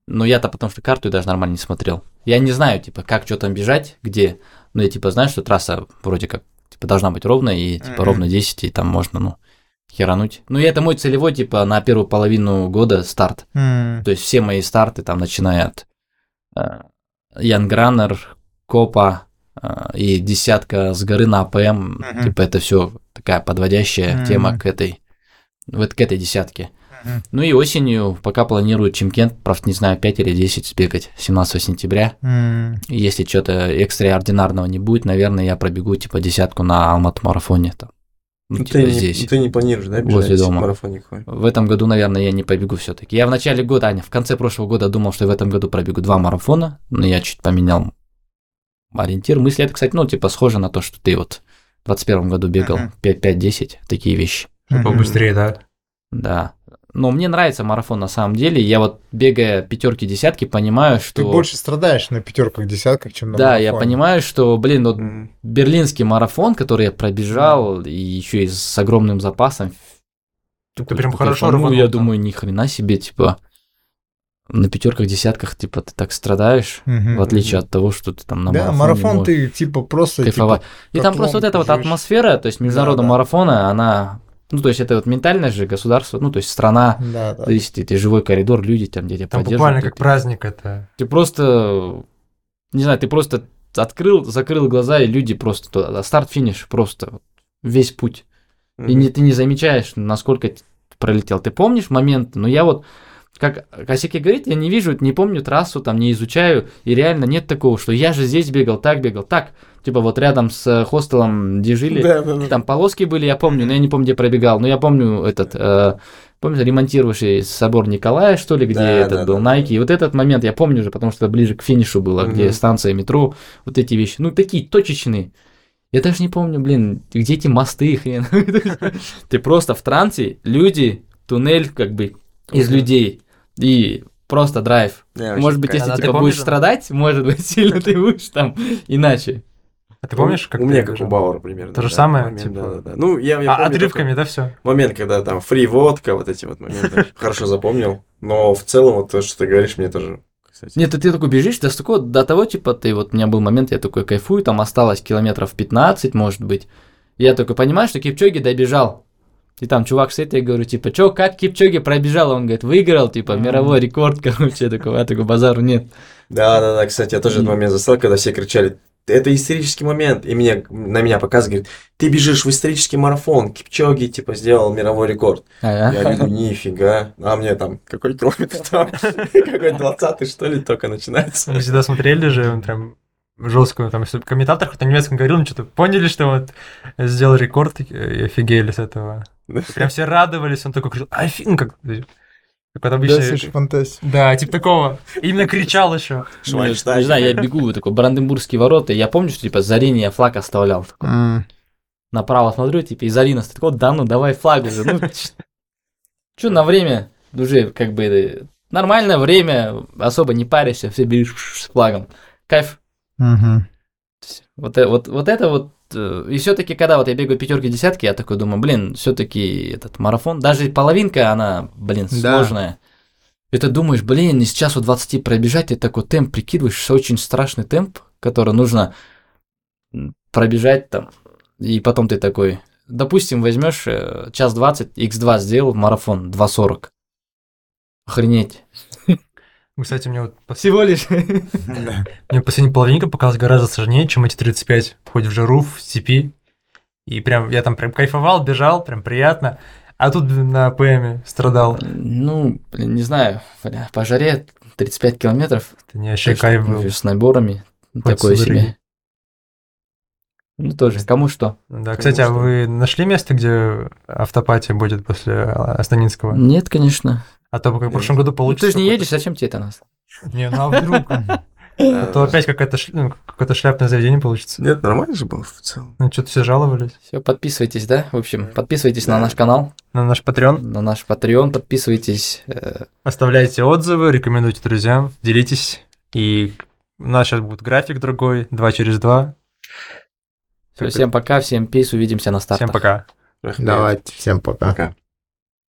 Но я-то потому что карту даже нормально не смотрел. Я не знаю, типа, как что там бежать, где, но я типа знаю, что трасса вроде как типа должна быть ровная, и типа Мгм. ровно 10, и там можно, ну, херануть. Ну, и это мой целевой, типа, на первую половину года старт. М. То есть все мои старты, там, начиная от Young Runner Cup а э, и десятка с горы на АПМ, Мгм. типа это все такая подводящая Мгм. тема к этой, вот к этой десятке. Мгм. Ну и осенью пока планирую Чимкент, правда не знаю, 5 или 10 сбегать 17 сентября. И если что-то экстраординарного не будет, наверное, я пробегу типа десятку на Алмат-марафоне там. Ну, Ну, типа ты, не, здесь. ты не планируешь, да, бежать Возле дома. марафон никакой? В этом году, наверное, я не побегу все-таки. Я в начале года, Аня, в конце прошлого года думал, что в этом году пробегу два марафона, но я чуть поменял ориентир. Мысли это, кстати, ну, типа, схоже на то, что ты вот в 21 году бегал Мгм. 5-10, такие вещи. Мгм. Побыстрее, да. Да. Но мне нравится марафон на самом деле. Я вот, бегая пятерки, десятки, понимаю, что... Ты больше страдаешь на пятерках, десятках, чем на Да, я марафоне. понимаю, что, блин, вот М. берлинский марафон, который я пробежал, и еще и с огромным запасом. Ты такой, прям хорошо Ну, рванул я там. думаю, ни хрена себе, типа, на пятерках, десятках, типа, ты так страдаешь, Мгм. в отличие от того, что ты там на Да, марафоне марафон можешь ты типа просто кайфовать. типа, и там просто вот эта вот атмосфера, то есть международного да. марафона, она, ну, то есть это вот ментальное же государство, ну, то есть страна, Да, да. то есть это живой коридор, люди там, где тебя Там поддерживают. буквально ты- как праздник это. Ты просто, не знаю, ты просто открыл, закрыл глаза, и люди просто, туда- старт-финиш, просто весь путь. И Мгм. не, ты не замечаешь, насколько пролетел. Ты помнишь момент? Но я вот, как Косяки говорит, я не вижу, не помню трассу, там не изучаю, и реально нет такого, что я же здесь бегал, так бегал, так. Типа вот рядом с э, хостелом, где жили, Да, да, да. там полоски были, я помню, но я не помню, где пробегал. Но я помню этот, э, помнишь, ремонтировавший собор Николая, что ли, где Да, этот да, был да, Nike. И вот этот момент я помню же, потому что ближе к финишу было, где Мгм. станция метро, вот эти вещи. Ну, такие точечные. Я даже не помню, блин, где эти мосты, хрен. Ты просто в трансе, люди, туннель как бы из людей. И просто драйв. Может быть, если А ты типа будешь да? страдать, может быть, сильно ты будешь там иначе. А ты помнишь, как У меня как у? Бауэра примерно. То же самое, типа? Ну, я, я А, отрывками, да, все? Момент, когда там фри водка, вот эти вот моменты. Хорошо запомнил. Но в целом, вот то, что ты говоришь, мне тоже, кстати. Нет, ты, такой бежишь, до такого, до того, типа, ты вот, у меня был момент, я такой кайфую, там осталось километров 15, может быть. Я такой понимаю, что Кипчоги добежал. И там чувак стоит, я говорю, типа, чё, как Кипчоги пробежал? Он говорит, выиграл, типа, мировой рекорд, короче, я такой, я такой, базару нет. Да, да, да, кстати, я тоже этот момент застал, когда все кричали, это исторический момент, и мне, на меня показывают, говорит, ты бежишь в исторический марафон, Кипчоги, типа, сделал мировой рекорд. Я говорю, нифига, а мне там, какой километр там, какой двадцатый, что ли, только начинается. Мы всегда смотрели же, он прям жесткую, там, если комментатор хоть на немецком говорил, ну что-то поняли, что вот сделал рекорд и офигели с этого. Прям все радовались, он такой кричал, офиг, ну как, как вот Да, обычно... слушай, фантастика. Да, типа такого. Именно кричал еще. Не знаю, я бегу, такой, Бранденбургские ворота, и я помню, что, типа, Зарини я флаг оставлял. Направо смотрю, типа, и Зарина стоит, такой, да ну, давай флаг уже, ну, Че на время уже как бы нормальное время, особо не паришься, все бежишь с флагом. Кайф. Вот, э- вот, вот это вот. Э, И все-таки, когда вот я бегаю пятерки, десятки, я такой думаю, блин, все-таки этот марафон, даже половинка, она, блин, Да. сложная. И ты думаешь, блин, из часу 20 пробежать, ты такой темп прикидываешь, что очень страшный темп, который нужно пробежать там, и потом ты такой, допустим, возьмешь э, час 20, x2 сделал марафон 2.40. Охренеть. Кстати, мне вот пос- Всего лишь. Мне последняя половинка показалась гораздо сложнее, чем эти 35. Хоть в жару, в степи. И прям, я там прям кайфовал, бежал, прям приятно. А тут на ПМе страдал. Ну, блин, не знаю, бля, по жаре 35 километров. Это не вообще кайф ну, был. С наборами. Хоть Такое себе. Ну, тоже, кому что. Да, кстати, а что? вы нашли место, где автопатия будет после а, Астанинского? Нет, конечно. А то как в прошлом году Ну, получится. ты же не едешь, зачем тебе это нас? Не, ну а вдруг? А то опять какая-то ш- ну, какое-то шляпное заведение получится. Нет, нормально же было в целом. Ну, что-то все жаловались. Все, подписывайтесь, да? В общем, подписывайтесь на наш канал, На наш Patreon. на наш Patreon, подписывайтесь. э, Оставляйте отзывы, рекомендуйте друзьям, делитесь. И у нас сейчас будет график другой, 2 через 2. Всё, всем пока, всем пейс, увидимся на стартах. Всем пока. Давайте, всем пока. Пока.